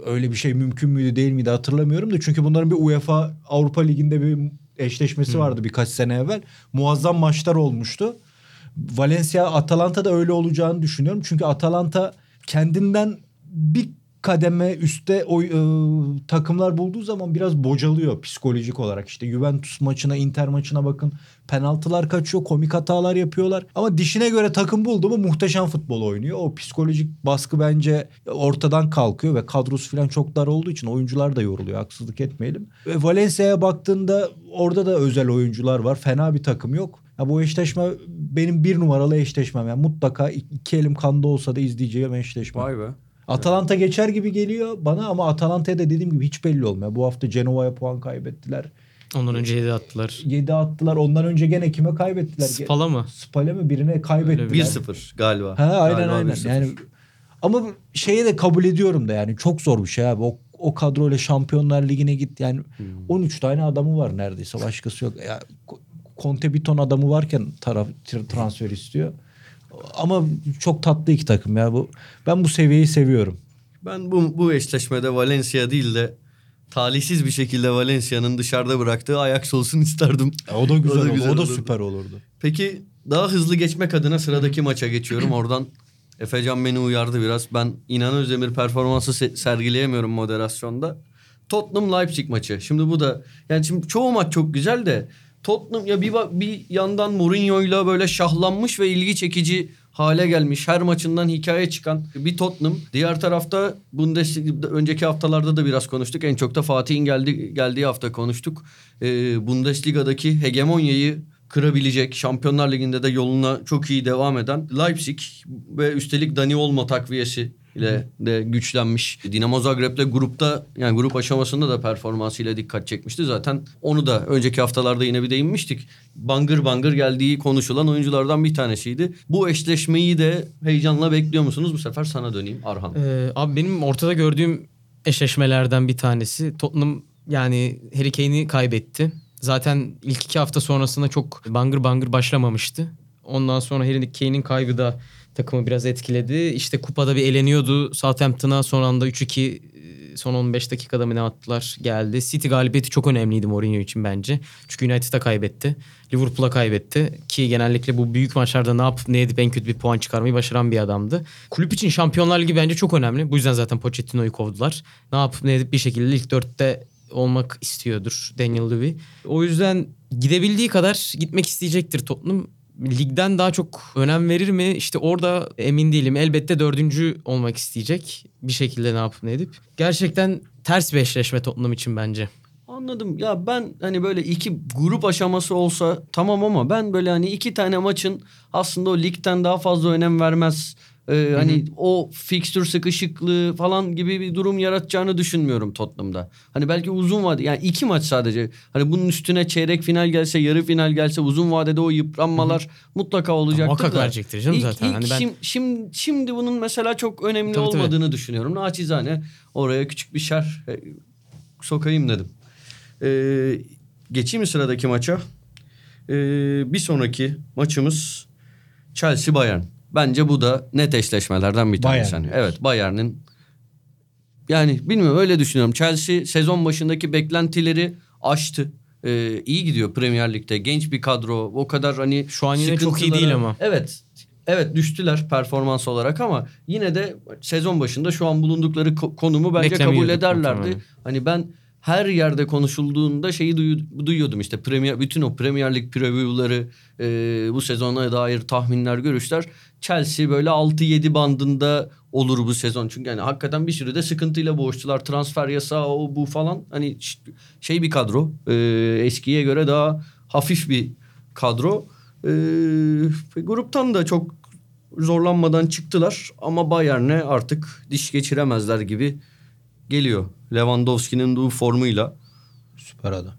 öyle bir şey mümkün müydü değil miydi hatırlamıyorum da çünkü bunların bir UEFA Avrupa Ligi'nde bir eşleşmesi vardı birkaç sene evvel. Muazzam maçlar olmuştu. Valencia Atalanta da öyle olacağını düşünüyorum. Çünkü Atalanta kendinden bir kademe üstte o e, takımlar bulduğu zaman biraz bocalıyor psikolojik olarak. İşte Juventus maçına, Inter maçına bakın. Penaltılar kaçıyor, komik hatalar yapıyorlar. Ama dişine göre takım buldu mu muhteşem futbol oynuyor. O psikolojik baskı bence ortadan kalkıyor ve kadrosu falan çok dar olduğu için oyuncular da yoruluyor. Haksızlık etmeyelim. Ve Valencia'ya baktığında orada da özel oyuncular var. Fena bir takım yok. Ya bu eşleşme benim bir numaralı eşleşmem. Yani mutlaka iki elim kanda olsa da izleyeceğim eşleşme. Vay be. Atalanta geçer gibi geliyor bana ama Atalanta'ya da dediğim gibi hiç belli olmuyor. Bu hafta Cenova'ya puan kaybettiler. Ondan önce 7 attılar. 7 attılar. Ondan önce gene kime kaybettiler? Spala mı? Spal'e mi birine kaybettiler. 1-0 galiba. Ha aynen Galiba aynen. 1-0. Yani ama şeye de kabul ediyorum da yani çok zor bir şey abi. O, o kadroyla Şampiyonlar Ligi'ne git yani Hmm. 13 tane adamı var neredeyse başkası yok. Ya, Conte bir ton adamı varken taraf tra- transfer istiyor. Ama çok tatlı iki takım ya bu. Ben bu seviyeyi seviyorum. Ben bu, bu eşleşmede Valencia değil de talihsiz bir şekilde Valencia'nın dışarıda bıraktığı Ajax olsun isterdim. O da güzel, O da güzel o da süper olurdu. Peki daha hızlı geçmek adına sıradaki maça geçiyorum. Oradan Efecan beni uyardı biraz. Ben İnan Özdemir performansı se- sergileyemiyorum moderasyonda. Tottenham Leipzig maçı. Şimdi bu da yani şimdi çoğu maç çok güzel de Tottenham ya bir bir yandan Mourinho'yla böyle şahlanmış ve ilgi çekici hale gelmiş. Her maçından hikaye çıkan bir Tottenham. Diğer tarafta Bundesliga önceki haftalarda da biraz konuştuk. En çok da Fatih'in geldi, geldiği hafta konuştuk. Ee, Bundesliga'daki hegemonyayı kırabilecek, Şampiyonlar Ligi'nde de yoluna çok iyi devam eden Leipzig ve üstelik Dani Olmo takviyesi ile de güçlenmiş. Dinamo Zagreb'le grupta yani grup aşamasında da performansıyla dikkat çekmişti. Zaten onu da önceki haftalarda yine bir değinmiştik. Bangır bangır geldiği konuşulan oyunculardan bir tanesiydi. Bu eşleşmeyi de heyecanla bekliyor musunuz? Bu sefer sana döneyim Arhan. Ee, abi benim ortada gördüğüm eşleşmelerden bir tanesi. Tottenham yani Harry Kane'i kaybetti. Zaten ilk iki hafta sonrasında çok bangır bangır başlamamıştı. Ondan sonra Harry Kane'in kaybı da takımı biraz etkiledi. İşte kupada bir eleniyordu. Southampton'a son anda 3-2 e, son 15 dakikada mı ne attılar geldi. City galibiyeti çok önemliydi Mourinho için bence. Çünkü United'a kaybetti. Liverpool'a kaybetti. Ki genellikle bu büyük maçlarda ne yapıp ne edip en kötü bir puan çıkarmayı başaran bir adamdı. Kulüp için Şampiyonlar Ligi bence çok önemli. Bu yüzden zaten Pochettino'yu kovdular. Ne yapıp ne edip bir şekilde ilk dörtte olmak istiyordur Daniel Levy. O yüzden gidebildiği kadar gitmek isteyecektir Tottenham. Ligden daha çok önem verir mi? İşte orada emin değilim. Elbette dördüncü olmak isteyecek. Bir şekilde ne yapıp ne edip. Gerçekten ters bir eşleşme Tottenham için bence. Anladım. Ya ben hani böyle iki grup aşaması olsa tamam ama ben böyle hani iki tane maçın aslında o ligden daha fazla önem vermez Ee, hani o fixture sıkışıklığı falan gibi bir durum yaratacağını düşünmüyorum Tottenham'da. Hani belki uzun vade yani iki maç sadece. Hani bunun üstüne çeyrek final gelse, yarı final gelse uzun vadede o yıpranmalar mutlaka olacaktır Muhakkak da. verecektir canım İlk- zaten. ilk Hani ben- şim- şim- şimdi bunun mesela çok önemli Tabii, tabii. olmadığını düşünüyorum. Naçizane oraya küçük bir şer e, sokayım dedim. Ee, geçeyim mi sıradaki maça? Ee, bir sonraki maçımız Chelsea Bayern. Bence bu da net eşleşmelerden bir tanesi. Bayern. Hani Evet Bayern'in yani bilmiyorum öyle düşünüyorum. Chelsea sezon başındaki beklentileri aştı. Ee, iyi gidiyor Premier Lig'de. Genç bir kadro. O kadar hani Şu an yine çok iyi değil ama. Evet. Evet düştüler performans olarak ama yine de sezon başında şu an bulundukları ko- konumu bence kabul ederlerdi. Hani ben her yerde konuşulduğunda şeyi duyu- duyuyordum işte Premier bütün o Premier Lig preview'ları e, bu sezona dair tahminler görüşler Chelsea böyle 6-7 bandında olur bu sezon. Çünkü yani hakikaten bir sürü de sıkıntıyla boğuştular. Transfer yasağı o bu falan. Hani şey bir kadro. e, eskiye göre daha hafif bir kadro. E, gruptan da çok zorlanmadan çıktılar ama Bayern'e artık diş geçiremezler gibi geliyor. Lewandowski'nin bu formuyla. Süper adam.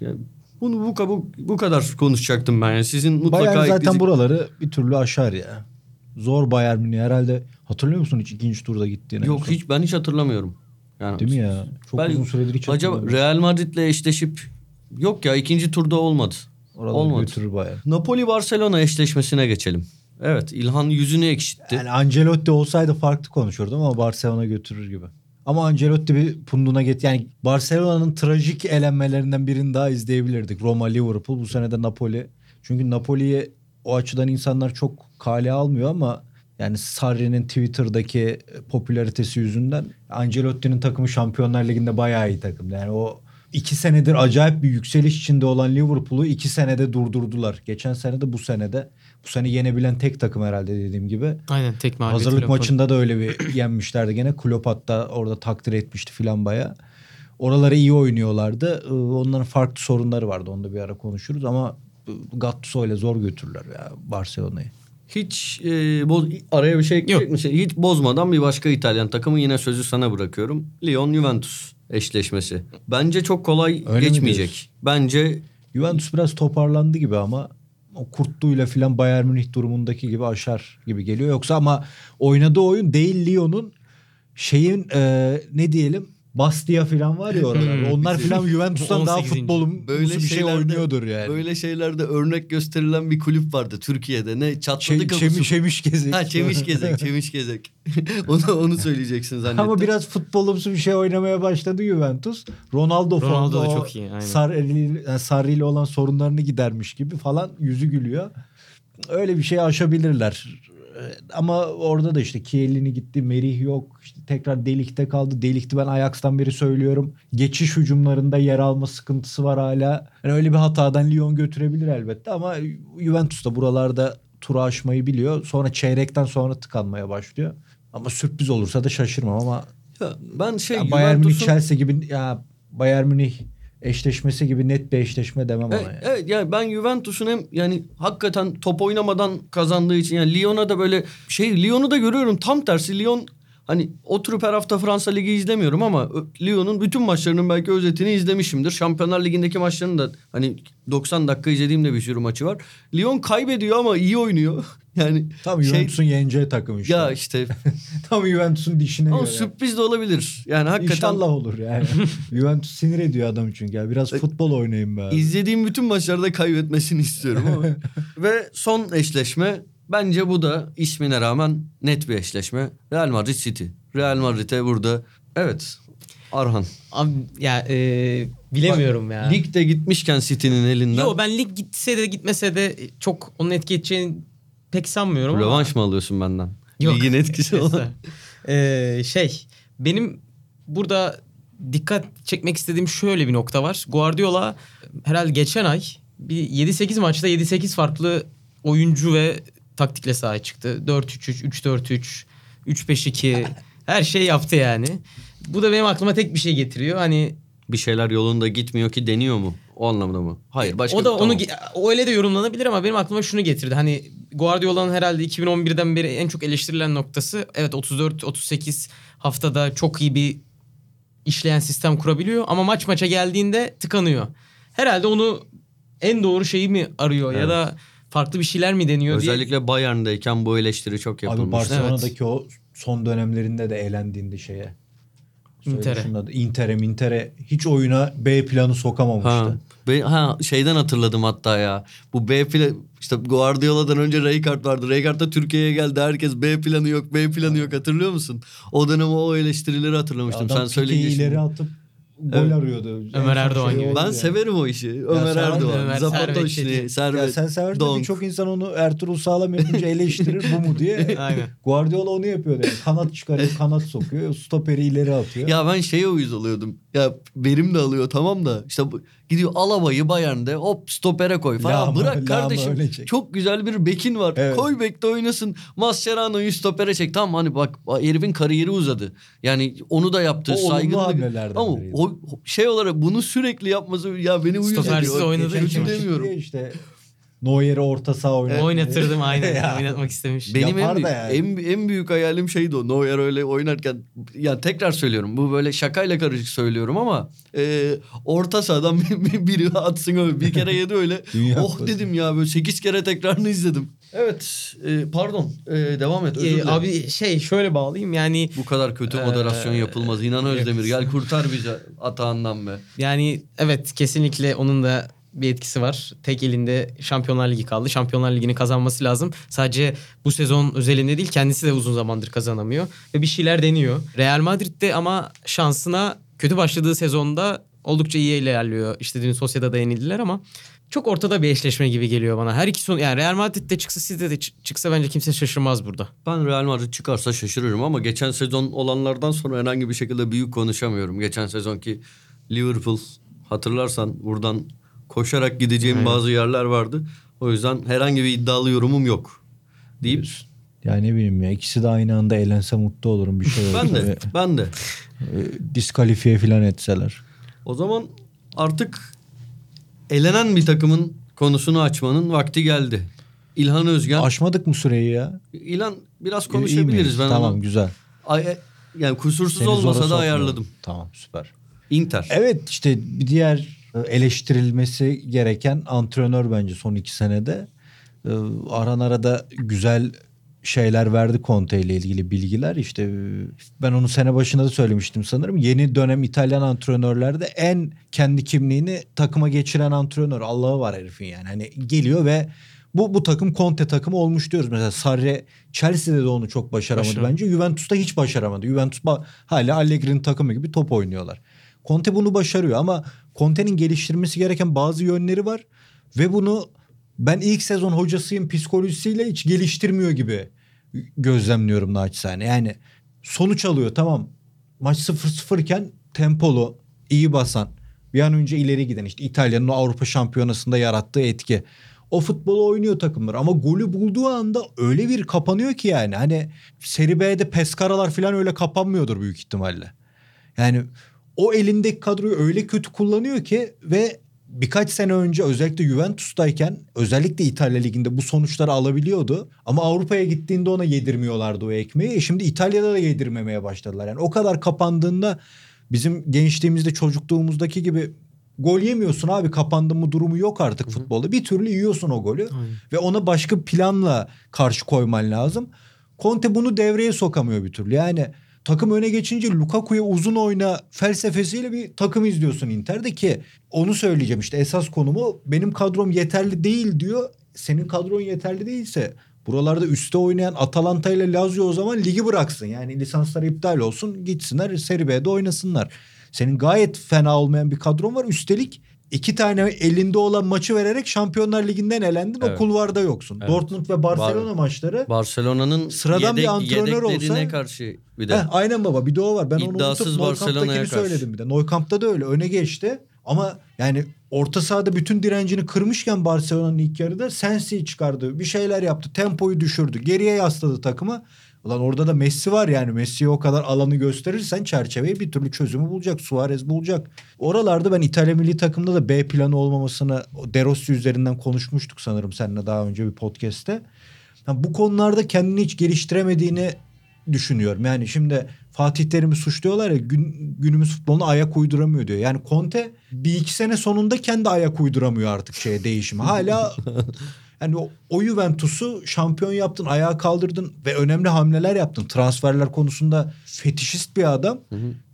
Yani bunu bu, bu, bu kadar konuşacaktım ben. Yani sizin mutlaka Bayern zaten ekleyecek- buraları bir türlü aşar ya. Zor Bayern Münih herhalde. Hatırlıyor musun hiç ikinci turda gittiğini? Yok hiç ben hiç hatırlamıyorum. Yani Değil mi ya? Çok Ben- uzun süredir hiç Acaba. Real Madrid'le eşleşip yok ya ikinci turda olmadı. Oraları olmadı. götürür Bayern. Napoli Barcelona eşleşmesine geçelim. Evet İlhan yüzünü ekşitti. Yani Ancelotti olsaydı farklı konuşurdum ama Barcelona götürür gibi. Ama Ancelotti bir punduna get yani Barcelona'nın trajik elenmelerinden birini daha izleyebilirdik. Roma, Liverpool bu sene de Napoli. Çünkü Napoli'yi o açıdan insanlar çok kale almıyor ama yani Sarri'nin Twitter'daki popülaritesi yüzünden Ancelotti'nin takımı Şampiyonlar Ligi'nde bayağı iyi takım. Yani o iki senedir acayip bir yükseliş içinde olan Liverpool'u iki senede durdurdular. Geçen sene de bu senede. Bu sene yenebilen tek takım herhalde dediğim gibi. Aynen tek mağlubiyet. Hazırlık Liverpool. maçında da öyle bir yenmişlerdi gene. Klopp hatta orada takdir etmişti filan baya. Oraları iyi oynuyorlardı. Ee, Onların farklı sorunları vardı. Onu da bir ara konuşuruz ama e, Gattuso ile zor götürürler ya Barcelona'yı. Hiç e, boz, araya bir şey ekleyecek misin? Hiç bozmadan bir başka İtalyan takımı yine sözü sana bırakıyorum. Lyon Juventus eşleşmesi. Bence çok kolay Öyle geçmeyecek. Bence Juventus biraz toparlandı gibi ama o kurtluğuyla filan Bayern Münih durumundaki gibi aşar gibi geliyor. Yoksa ama oynadığı oyun değil Lyon'un şeyin e, ne diyelim Bastia filan var ya oralar. Hmm. Onlar filan Juventus'tan daha 18. futbolun böyle bir şey oynuyordur yani. Böyle şeylerde örnek gösterilen bir kulüp vardı Türkiye'de. Ne çatladı Çe- kapısı. çemiş, çemiş gezek. Ha çemiş gezek, çemiş gezek. onu onu söyleyeceksin zannettim. Ama biraz futbolumsu bir şey oynamaya başladı Juventus. Ronaldo, Ronaldo da çok iyi, aynen. Sarri ile olan sorunlarını gidermiş gibi falan yüzü gülüyor. Öyle bir şey aşabilirler. Ee, Ama orada da işte Kielini gitti, Merih yok. İşte tekrar Delik'te kaldı. Delik'ti ben Ajax'tan beri söylüyorum. Geçiş hücumlarında yer alma sıkıntısı var hala. Yani öyle bir hatadan Lyon götürebilir elbette ama Juventus da buralarda turu aşmayı biliyor. Sonra çeyrekten sonra tıkanmaya başlıyor. Ama sürpriz olursa da şaşırmam ama Ya ben şey ya Bayern Münih Chelsea gibi ya Bayern Münih eşleşmesi gibi net bir eşleşme demem. Evet, yani. evet yani ben Juventus'un hem yani hakikaten top oynamadan kazandığı için yani Lyon'a da böyle şey Lyon'u da görüyorum tam tersi Lyon hani oturup her hafta Fransa Ligi izlemiyorum ama Lyon'un bütün maçlarının belki özetini izlemişimdir. Şampiyonlar Ligi'ndeki maçlarını da hani 90 dakika izlediğim de bir sürü maçı var. Lyon kaybediyor ama iyi oynuyor. Yani Tam şey- Juventus'un yeneceği takım işte. ya işte Tam Juventus'un dişine ama göre. sürpriz de olabilir. Yani hakikaten İnşallah olur yani. Juventus sinir ediyor adam çünkü. Ya. Biraz futbol oynayın be. abi. İzlediğim bütün maçlarda kaybetmesini istiyorum ama. Ve son eşleşme bence bu da ismine rağmen net bir eşleşme. Real Madrid City. Real Madrid'e burada evet Arhan. Abi ya e, bilemiyorum ya. Ligde gitmişken City'nin elinden Yo ben lig gitse de gitmese de çok onun etki edeceğini pek sanmıyorum ama. rövanş mı alıyorsun benden? Yok. Ligin etkisi olan. Ee, şey benim burada dikkat çekmek istediğim şöyle bir nokta var. Guardiola herhalde geçen ay bir 7-8 maçta 7-8 farklı oyuncu ve taktikle sahaya çıktı. 4-3-3, 3-4-3, 3-5-2 her şey yaptı yani. Bu da benim aklıma tek bir şey getiriyor. Hani Bir şeyler yolunda gitmiyor ki deniyor mu? O anlamda mı? Hayır başka o da onu tamam. ge- o öyle de yorumlanabilir ama benim aklıma şunu getirdi. Hani Guardiola'nın herhalde 2011'den beri en çok eleştirilen noktası evet 34 38 haftada çok iyi bir işleyen sistem kurabiliyor ama maç maça geldiğinde tıkanıyor. Herhalde onu en doğru şeyi mi arıyor ya Evet. da farklı bir şeyler mi deniyor diye. Özellikle Bayern'deyken bu eleştiri çok Abi yapılmış. Barcelona'daki o son dönemlerinde de eğlendiğinde şeye. Inter'e. Inter'e Minter'e hiç oyuna B planı sokamamıştı. Ha, be- ha şeyden hatırladım hatta ya. Bu B plan işte Guardiola'dan önce Rijkaard vardı. Rijkaard da Türkiye'ye geldi. Herkes B planı yok, B planı yok. Hatırlıyor musun? O dönem o eleştirileri hatırlamıştım. Adam Sen söyleyince. Pique'yi şimdi. ileri atıp gol Evet. arıyordu. Ömer Erdoğan şey gibi. Ben ya. severim o işi. Ömer sen- Erdoğan, Ömer Zapatoşni, Servet. Servet. Ya sen seversin de Donk. birçok insan onu Ertuğrul Sağlam yapınca eleştirir bu mu diye. Aynen. Guardiola onu yapıyor yani. Kanat çıkarıyor, kanat sokuyor. Stoperi ileri atıyor. Ya ben şeye uyuz oluyordum. Ya verim de alıyor tamam da işte bu, gidiyor Alaba'yı Bayern'de hop stopere koy falan. Lama, Bırak lama kardeşim. çek. Çok güzel bir bekin var. Evet. Koy bekte oynasın. Mascherano'yu stopere çek. Tamam hani bak herifin kariyeri uzadı. Yani onu da yaptı. O saygılı hamlelerden Ama biriydi. o, şey olarak bunu sürekli yapması ya beni uyuz Stopersiz ediyor. oynadığı Kötü için. demiyorum. İşte Neuer'i orta saha oynatıyor. Oynatırdım aynen. Ya. Oynatmak istemiş. Benim en, Yapar büyük, da yani. en, en büyük hayalim şeydi o. Neuer öyle oynarken ya tekrar söylüyorum. Bu böyle şakayla karışık söylüyorum ama e, orta sahadan bir- bir- biri atsın öyle. Bir kere yedi öyle. Oh dedim ya böyle sekiz kere tekrarını izledim. Evet e, pardon E, devam et özür Ee, dilerim. abi şey şöyle bağlayayım yani Bu kadar kötü Ee, moderasyon yapılmaz. İnan Özdemir gel kurtar bizi atağından be. Yani evet kesinlikle onun da bir etkisi var. Tek elinde Şampiyonlar Ligi kaldı. Şampiyonlar Ligi'ni kazanması lazım. Sadece bu sezon özelinde değil kendisi de uzun zamandır kazanamıyor. Ve bir şeyler deniyor. Real Madrid'de ama şansına kötü başladığı sezonda oldukça iyi ilerliyor. İşte dün Sociedad'a yenildiler ama çok ortada bir eşleşme gibi geliyor bana. Her iki son yani Real Madrid'de çıksa City'de de çı- çıksa bence kimse şaşırmaz burada. Ben Real Madrid çıkarsa şaşırırım ama geçen sezon olanlardan sonra herhangi bir şekilde büyük konuşamıyorum. Geçen sezonki Liverpool hatırlarsan buradan koşarak gideceğim Aynen. bazı yerler vardı. O yüzden herhangi bir iddialı yorumum yok deyip Yani ne bileyim ya ikisi de aynı anda eğlense mutlu olurum bir şey olur. ben de ben de diskalifiye falan etseler. o zaman artık elenen bir takımın konusunu açmanın vakti geldi. İlhan Özgen. Aşmadık mı süreyi ya? İlhan biraz konuşabiliriz. Ben tamam onu güzel. Ay- yani kusursuz Seni olmasa da ayarladım. Tamam süper. Inter. Evet işte bir diğer e, eleştirilmesi gereken antrenör bence son iki senede. Ee, Aran arada güzel şeyler verdi Conte ile ilgili bilgiler. İşte e, ben onu sene başında da söylemiştim sanırım. Yeni dönem İtalyan antrenörlerde en kendi kimliğini takıma geçiren antrenör. Allah'ı var herifin yani. Hani geliyor ve bu bu takım Conte takımı olmuş diyoruz. Mesela Sarri Chelsea'de de onu çok başaramadı Başaramadı. bence. Juventus'ta hiç başaramadı. Juventus hala Allegri'nin takımı gibi top oynuyorlar. Conte bunu başarıyor ama Conte'nin geliştirmesi gereken bazı yönleri var ve bunu ben ilk sezon hocasıyım psikolojisiyle hiç geliştirmiyor gibi gözlemliyorum naçizane. Yani sonuç alıyor tamam. Maç 0-0 iken tempolu, iyi basan, bir an önce ileri giden işte İtalya'nın Avrupa Şampiyonası'nda yarattığı etki. O futbolu oynuyor takımlar ama golü bulduğu anda öyle bir kapanıyor ki yani. Hani Seri B'de Pescaralar falan öyle kapanmıyordur büyük ihtimalle. Yani o elindeki kadroyu öyle kötü kullanıyor ki ve birkaç sene önce özellikle Juventus'tayken özellikle İtalya Ligi'nde bu sonuçları alabiliyordu. Ama Avrupa'ya gittiğinde ona yedirmiyorlardı o ekmeği. E şimdi İtalya'da da yedirmemeye başladılar. Yani o kadar kapandığında bizim gençliğimizde çocukluğumuzdaki gibi gol yemiyorsun abi kapandı mı durumu yok artık futbolda. Bir türlü yiyorsun o golü ve ona başka planla karşı koyman lazım. Conte bunu devreye sokamıyor bir türlü. Yani takım öne geçince Lukaku'ya uzun oyna felsefesiyle bir takım izliyorsun Inter'de ki onu söyleyeceğim işte esas konumu benim kadrom yeterli değil diyor. Senin kadron yeterli değilse buralarda üstte oynayan Atalanta ile Lazio o zaman ligi bıraksın. Yani lisansları iptal olsun gitsinler Serie B'de oynasınlar. Senin gayet fena olmayan bir kadron var. Üstelik iki tane elinde olan maçı vererek Şampiyonlar Ligi'nden elendin. O Evet. kulvarda yoksun. Evet. Dortmund ve Barcelona maçları Barcelona'nın Sıradan bir yedek, antrenör yedeklerine olsa- karşı bir de. Heh, aynen baba bir de o var. Ben İddiasız onu unutup Neukamp'takini söyledim bir de. Neukamp'ta da öyle öne geçti. Ama yani orta sahada bütün direncini kırmışken Barcelona'nın ilk yarıda Sensi'yi çıkardı. Bir şeyler yaptı. Tempoyu düşürdü. Geriye yasladı takımı. Ulan orada da Messi var yani. Messi'ye o kadar alanı gösterirsen çerçeveyi bir türlü çözümü bulacak. Suarez bulacak. Oralarda ben İtalya milli takımda da B planı olmamasını De Rossi üzerinden konuşmuştuk sanırım seninle daha önce bir podcast'te. Ha, bu konularda kendini hiç geliştiremediğini düşünüyorum. Yani şimdi Fatih Terim'i suçluyorlar ya gün, günümüz futboluna ayak uyduramıyor diyor. Yani Conte bir iki sene sonunda kendi ayak uyduramıyor artık şeye değişime. Hala yani o, o Juventus'u şampiyon yaptın, ayağa kaldırdın ve önemli hamleler yaptın. Transferler konusunda fetişist bir adam.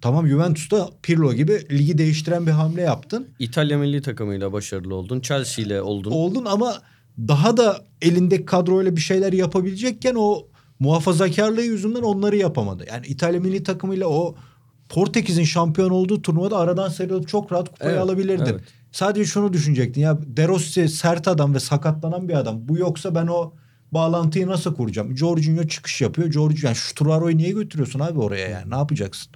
Tamam Juventus'ta Pirlo gibi ligi değiştiren bir hamle yaptın. İtalya milli takımıyla başarılı oldun. Chelsea ile oldun. Oldun ama daha da elindeki kadroyla bir şeyler yapabilecekken o muhafazakarlığı yüzünden onları yapamadı. Yani İtalya milli takımıyla o Portekiz'in şampiyon olduğu turnuvada aradan sıyrılıp çok rahat kupayı Evet, alabilirdin. evet. Sadece şunu düşünecektin ya De Rossi sert adam ve sakatlanan bir adam. Bu yoksa ben o bağlantıyı nasıl kuracağım? Jorginho çıkış yapıyor. Jorginho yani Struaro'yu niye götürüyorsun abi oraya yani? Ne yapacaksın?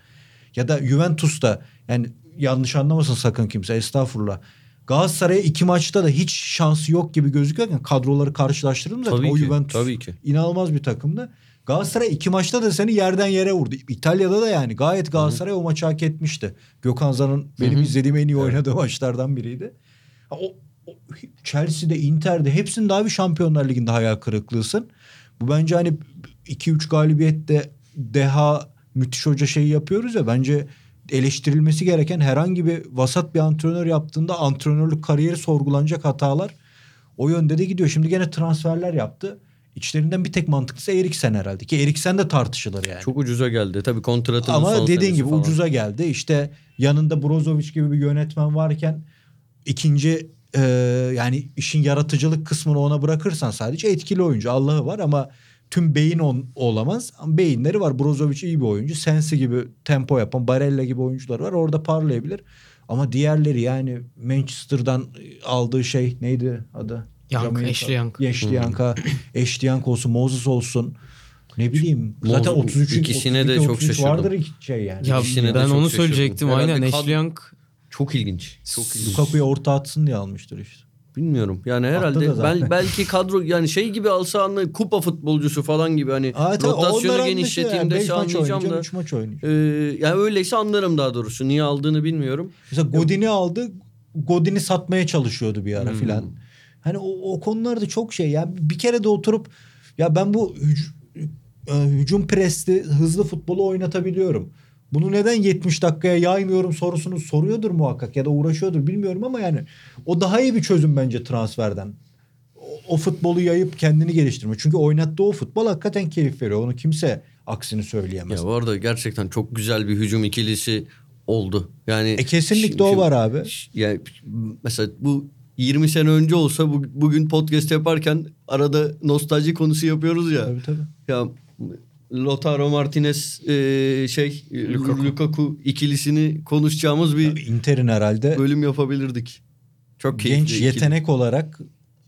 Ya da Juventus'ta yani yanlış anlamasın sakın kimse estağfurullah. Galatasaray'a iki maçta da hiç şansı yok gibi gözüküyorken kadroları karşılaştırdım zaten Tabii o ki, Juventus tabii ki. inanılmaz bir takımdı. Galatasaray iki maçta da seni yerden yere vurdu. İtalya'da da yani gayet Galatasaray o maçı hak etmişti. Gökhan Zan'ın benim izlediğim en iyi oynadığı maçlardan biriydi. O, o Chelsea'de, Inter'de hepsinde abi Şampiyonlar Ligi'nde hayal kırıklığısın. Bu bence hani 2-3 galibiyette deha müthiş hoca şeyi yapıyoruz ya bence eleştirilmesi gereken herhangi bir vasat bir antrenör yaptığında antrenörlük kariyeri sorgulanacak hatalar o yönde de gidiyor. Şimdi gene transferler yaptı. İçlerinden bir tek mantıklısı Eriksen herhalde ki Eriksen de tartışılır yani. Çok ucuza geldi. Tabii kontratının Ama son dediğin gibi falan. ucuza geldi. İşte yanında Brozovic gibi bir yönetmen varken ikinci e, yani işin yaratıcılık kısmını ona bırakırsan sadece etkili oyuncu Allah'ı var ama tüm beyin on, olamaz. Ama beyinleri var. Brozovic iyi bir oyuncu. Sensi gibi tempo yapan Barella gibi oyuncular var. Orada parlayabilir. Ama diğerleri yani Manchester'dan aldığı şey neydi adı? Ashley Young'a, Ashley Young olsun, Moses olsun. Ne bileyim. Zaten Moses- 33 ikisine de çok şaşırdım. Vardır iki şey yani. Ya İkisine ben onu şaşırdım. söyleyecektim. Herhalde Aynen Young Çok ilginç. Çok ilginç. Lukaku'ya orta atsın diye almıştır işte. Bilmiyorum. Yani herhalde zaten. bel, belki kadro yani şey gibi alsa anla kupa futbolcusu falan gibi hani onlar rotasyonu genişleteyim yani. de Beş maç anlayacağım oynayacağım, da. üç maç oynayacak. Ee, yani öyleyse anlarım daha doğrusu. Niye aldığını bilmiyorum. Mesela Godin'i aldı. Godin'i satmaya çalışıyordu bir ara Hmm. filan. Hani o, o konularda çok şey. Yani bir kere de oturup ya ben bu hüc- e, hücum presli hızlı futbolu oynatabiliyorum. Bunu neden 70 dakikaya yaymıyorum sorusunu soruyordur muhakkak ya da uğraşıyordur bilmiyorum ama yani o daha iyi bir çözüm bence transferden. O, o futbolu yayıp kendini geliştirme. Çünkü oynattığı o futbol hakikaten keyif veriyor. Onu kimse aksini söyleyemez. Ya bu arada gerçekten çok güzel bir hücum ikilisi oldu. Yani E kesinlikle şi- o var abi. Yani mesela bu 20 sene önce olsa bu, bugün podcast yaparken arada nostalji konusu yapıyoruz ya. Tabii tabii. Ya Lautaro Martinez e, şey Lukaku. ikilisini konuşacağımız bir Inter'in herhalde bölüm yapabilirdik. Çok keyifli. genç ikili. yetenek olarak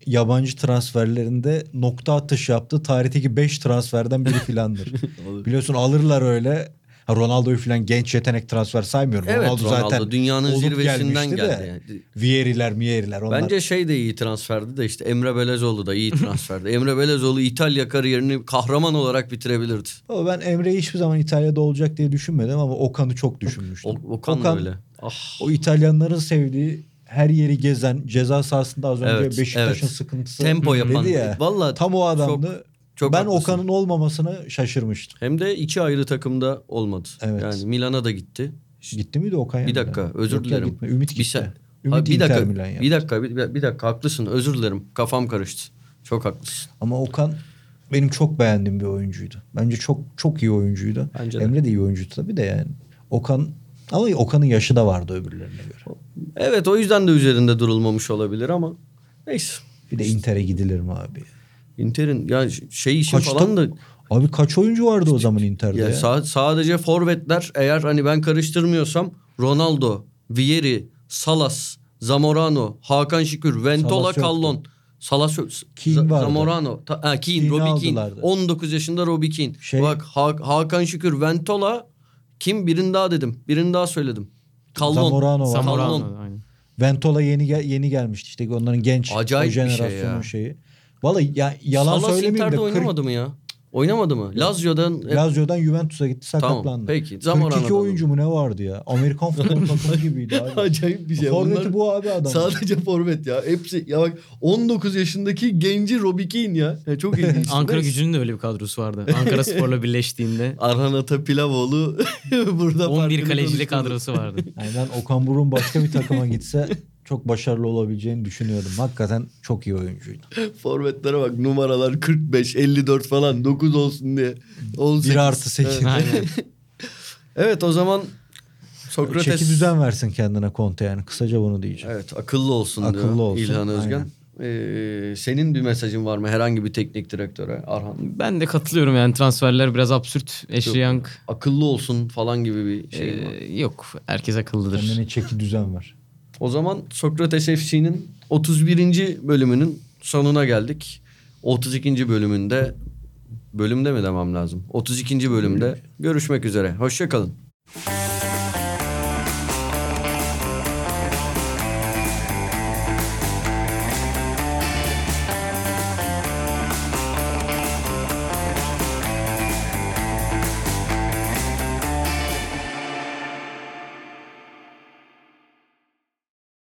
yabancı transferlerinde nokta atışı yaptı. Tarihteki 5 transferden biri filandır. Biliyorsun alırlar öyle. Ronaldo'yu filan genç yetenek transfer saymıyorum. Evet Ronaldo, Ronaldo, zaten dünyanın zirvesinden geldi. de. yani. Vieri'ler, Mieri'ler onlar. Bence şey de iyi transferdi de işte Emre Belezoğlu da iyi transferdi. Emre Belezoğlu İtalya kariyerini kahraman olarak bitirebilirdi. Ama ben Emre'yi hiçbir zaman İtalya'da olacak diye düşünmedim ama Okan'ı çok düşünmüştüm. O, Okan, da öyle. Ah. O İtalyanların sevdiği her yeri gezen ceza sahasında az önce Evet, Beşiktaş'ın evet. sıkıntısı Tempo yapan. dedi ya. Vallahi tam o adamdı. çok ben haklısın. Okan'ın olmamasına şaşırmıştım. Hem de iki ayrı takımda olmadı. Evet. Yani Milan'a da gitti. Gitti miydi Okan? Bir dakika özür Yok ya, dilerim. gitme. Ümit Bir gitti. sen- Ümit Ha, bir dakika, Milan yaptı. bir dakika, bir, bir dakika haklısın. Özür dilerim. Kafam karıştı. Çok haklısın. Ama Okan benim çok beğendiğim bir oyuncuydu. Bence çok çok iyi oyuncuydu. Bence de. Emre de iyi oyuncuydu tabii de yani. Okan ama Okan'ın yaşı da vardı öbürlerine göre. Evet o yüzden de üzerinde durulmamış olabilir ama neyse. Bir de Inter'e gidilir mi abi? Inter'in ya şey işin Kaçta- falan da Abi kaç oyuncu vardı o zaman Inter'de ya ya? sa- sadece forvetler eğer hani ben karıştırmıyorsam Ronaldo, Vieri, Salas, Zamorano, Hakan Şükür, Ventola, Salas. Kallon. Salas. Keane vardı. Zamorano, ta, ha, Keane, Keane'i Robbie Keane. aldılardı. 19 yaşında Robbie Keane. Şey- Bak Ha- Hakan Şükür, Ventola kim birini daha dedim. Birini daha söyledim. Kallon. Zamorano var. Zamorano. Ventola yeni gel- yeni gelmişti işte onların genç Acayip o bir şey jenerasyonun ya. şeyi. Vallahi ya, yalan Salas söylemeyeyim de 40 oynamadı mı ya? Oynamadı mı? Lazio'dan Lazio'dan Juventus'a gitti sakatlandı. Tamam, peki. Zamora 42 Anadolu. oyuncu mu ne vardı ya? Amerikan futbol takımı gibiydi abi. Acayip bir şey. Forveti Bunlar bu abi adam. Sadece forvet ya. Hepsi ya bak 19 yaşındaki genci Robbie Keane ya. ya çok ilginç. Ankara gücünün de öyle bir kadrosu vardı. Ankara Spor'la birleştiğinde Arhan Atapilavoğlu burada 11 farkını kalecilik konuşturdu. kadrosu vardı. Yani ben Okan Buruk'un başka bir takıma gitse çok başarılı olabileceğini düşünüyordum. Hakikaten çok iyi oyuncuydu. Forvetlere bak numaralar 45, 54 falan 9 olsun diye. 18. 1 artı 8. Evet. O zaman Sokrates Çeki düzen versin kendine Conte yani. Kısaca bunu diyeceğim. Evet akıllı olsun Akıllı diyor olsun, İlhan Özgen. aynen. Ee, senin bir mesajın var mı herhangi bir teknik direktöre Arhan? Ben de katılıyorum yani transferler biraz absürt. Ashley Young Akıllı olsun falan gibi bir şey var. e, yok. Herkes akıllıdır. Kendine çeki düzen ver. O zaman Sokrates FC'nin 31. bölümünün sonuna geldik. 32. bölümünde bölümde mi demem lazım? 32. bölümde görüşmek üzere. Hoşçakalın.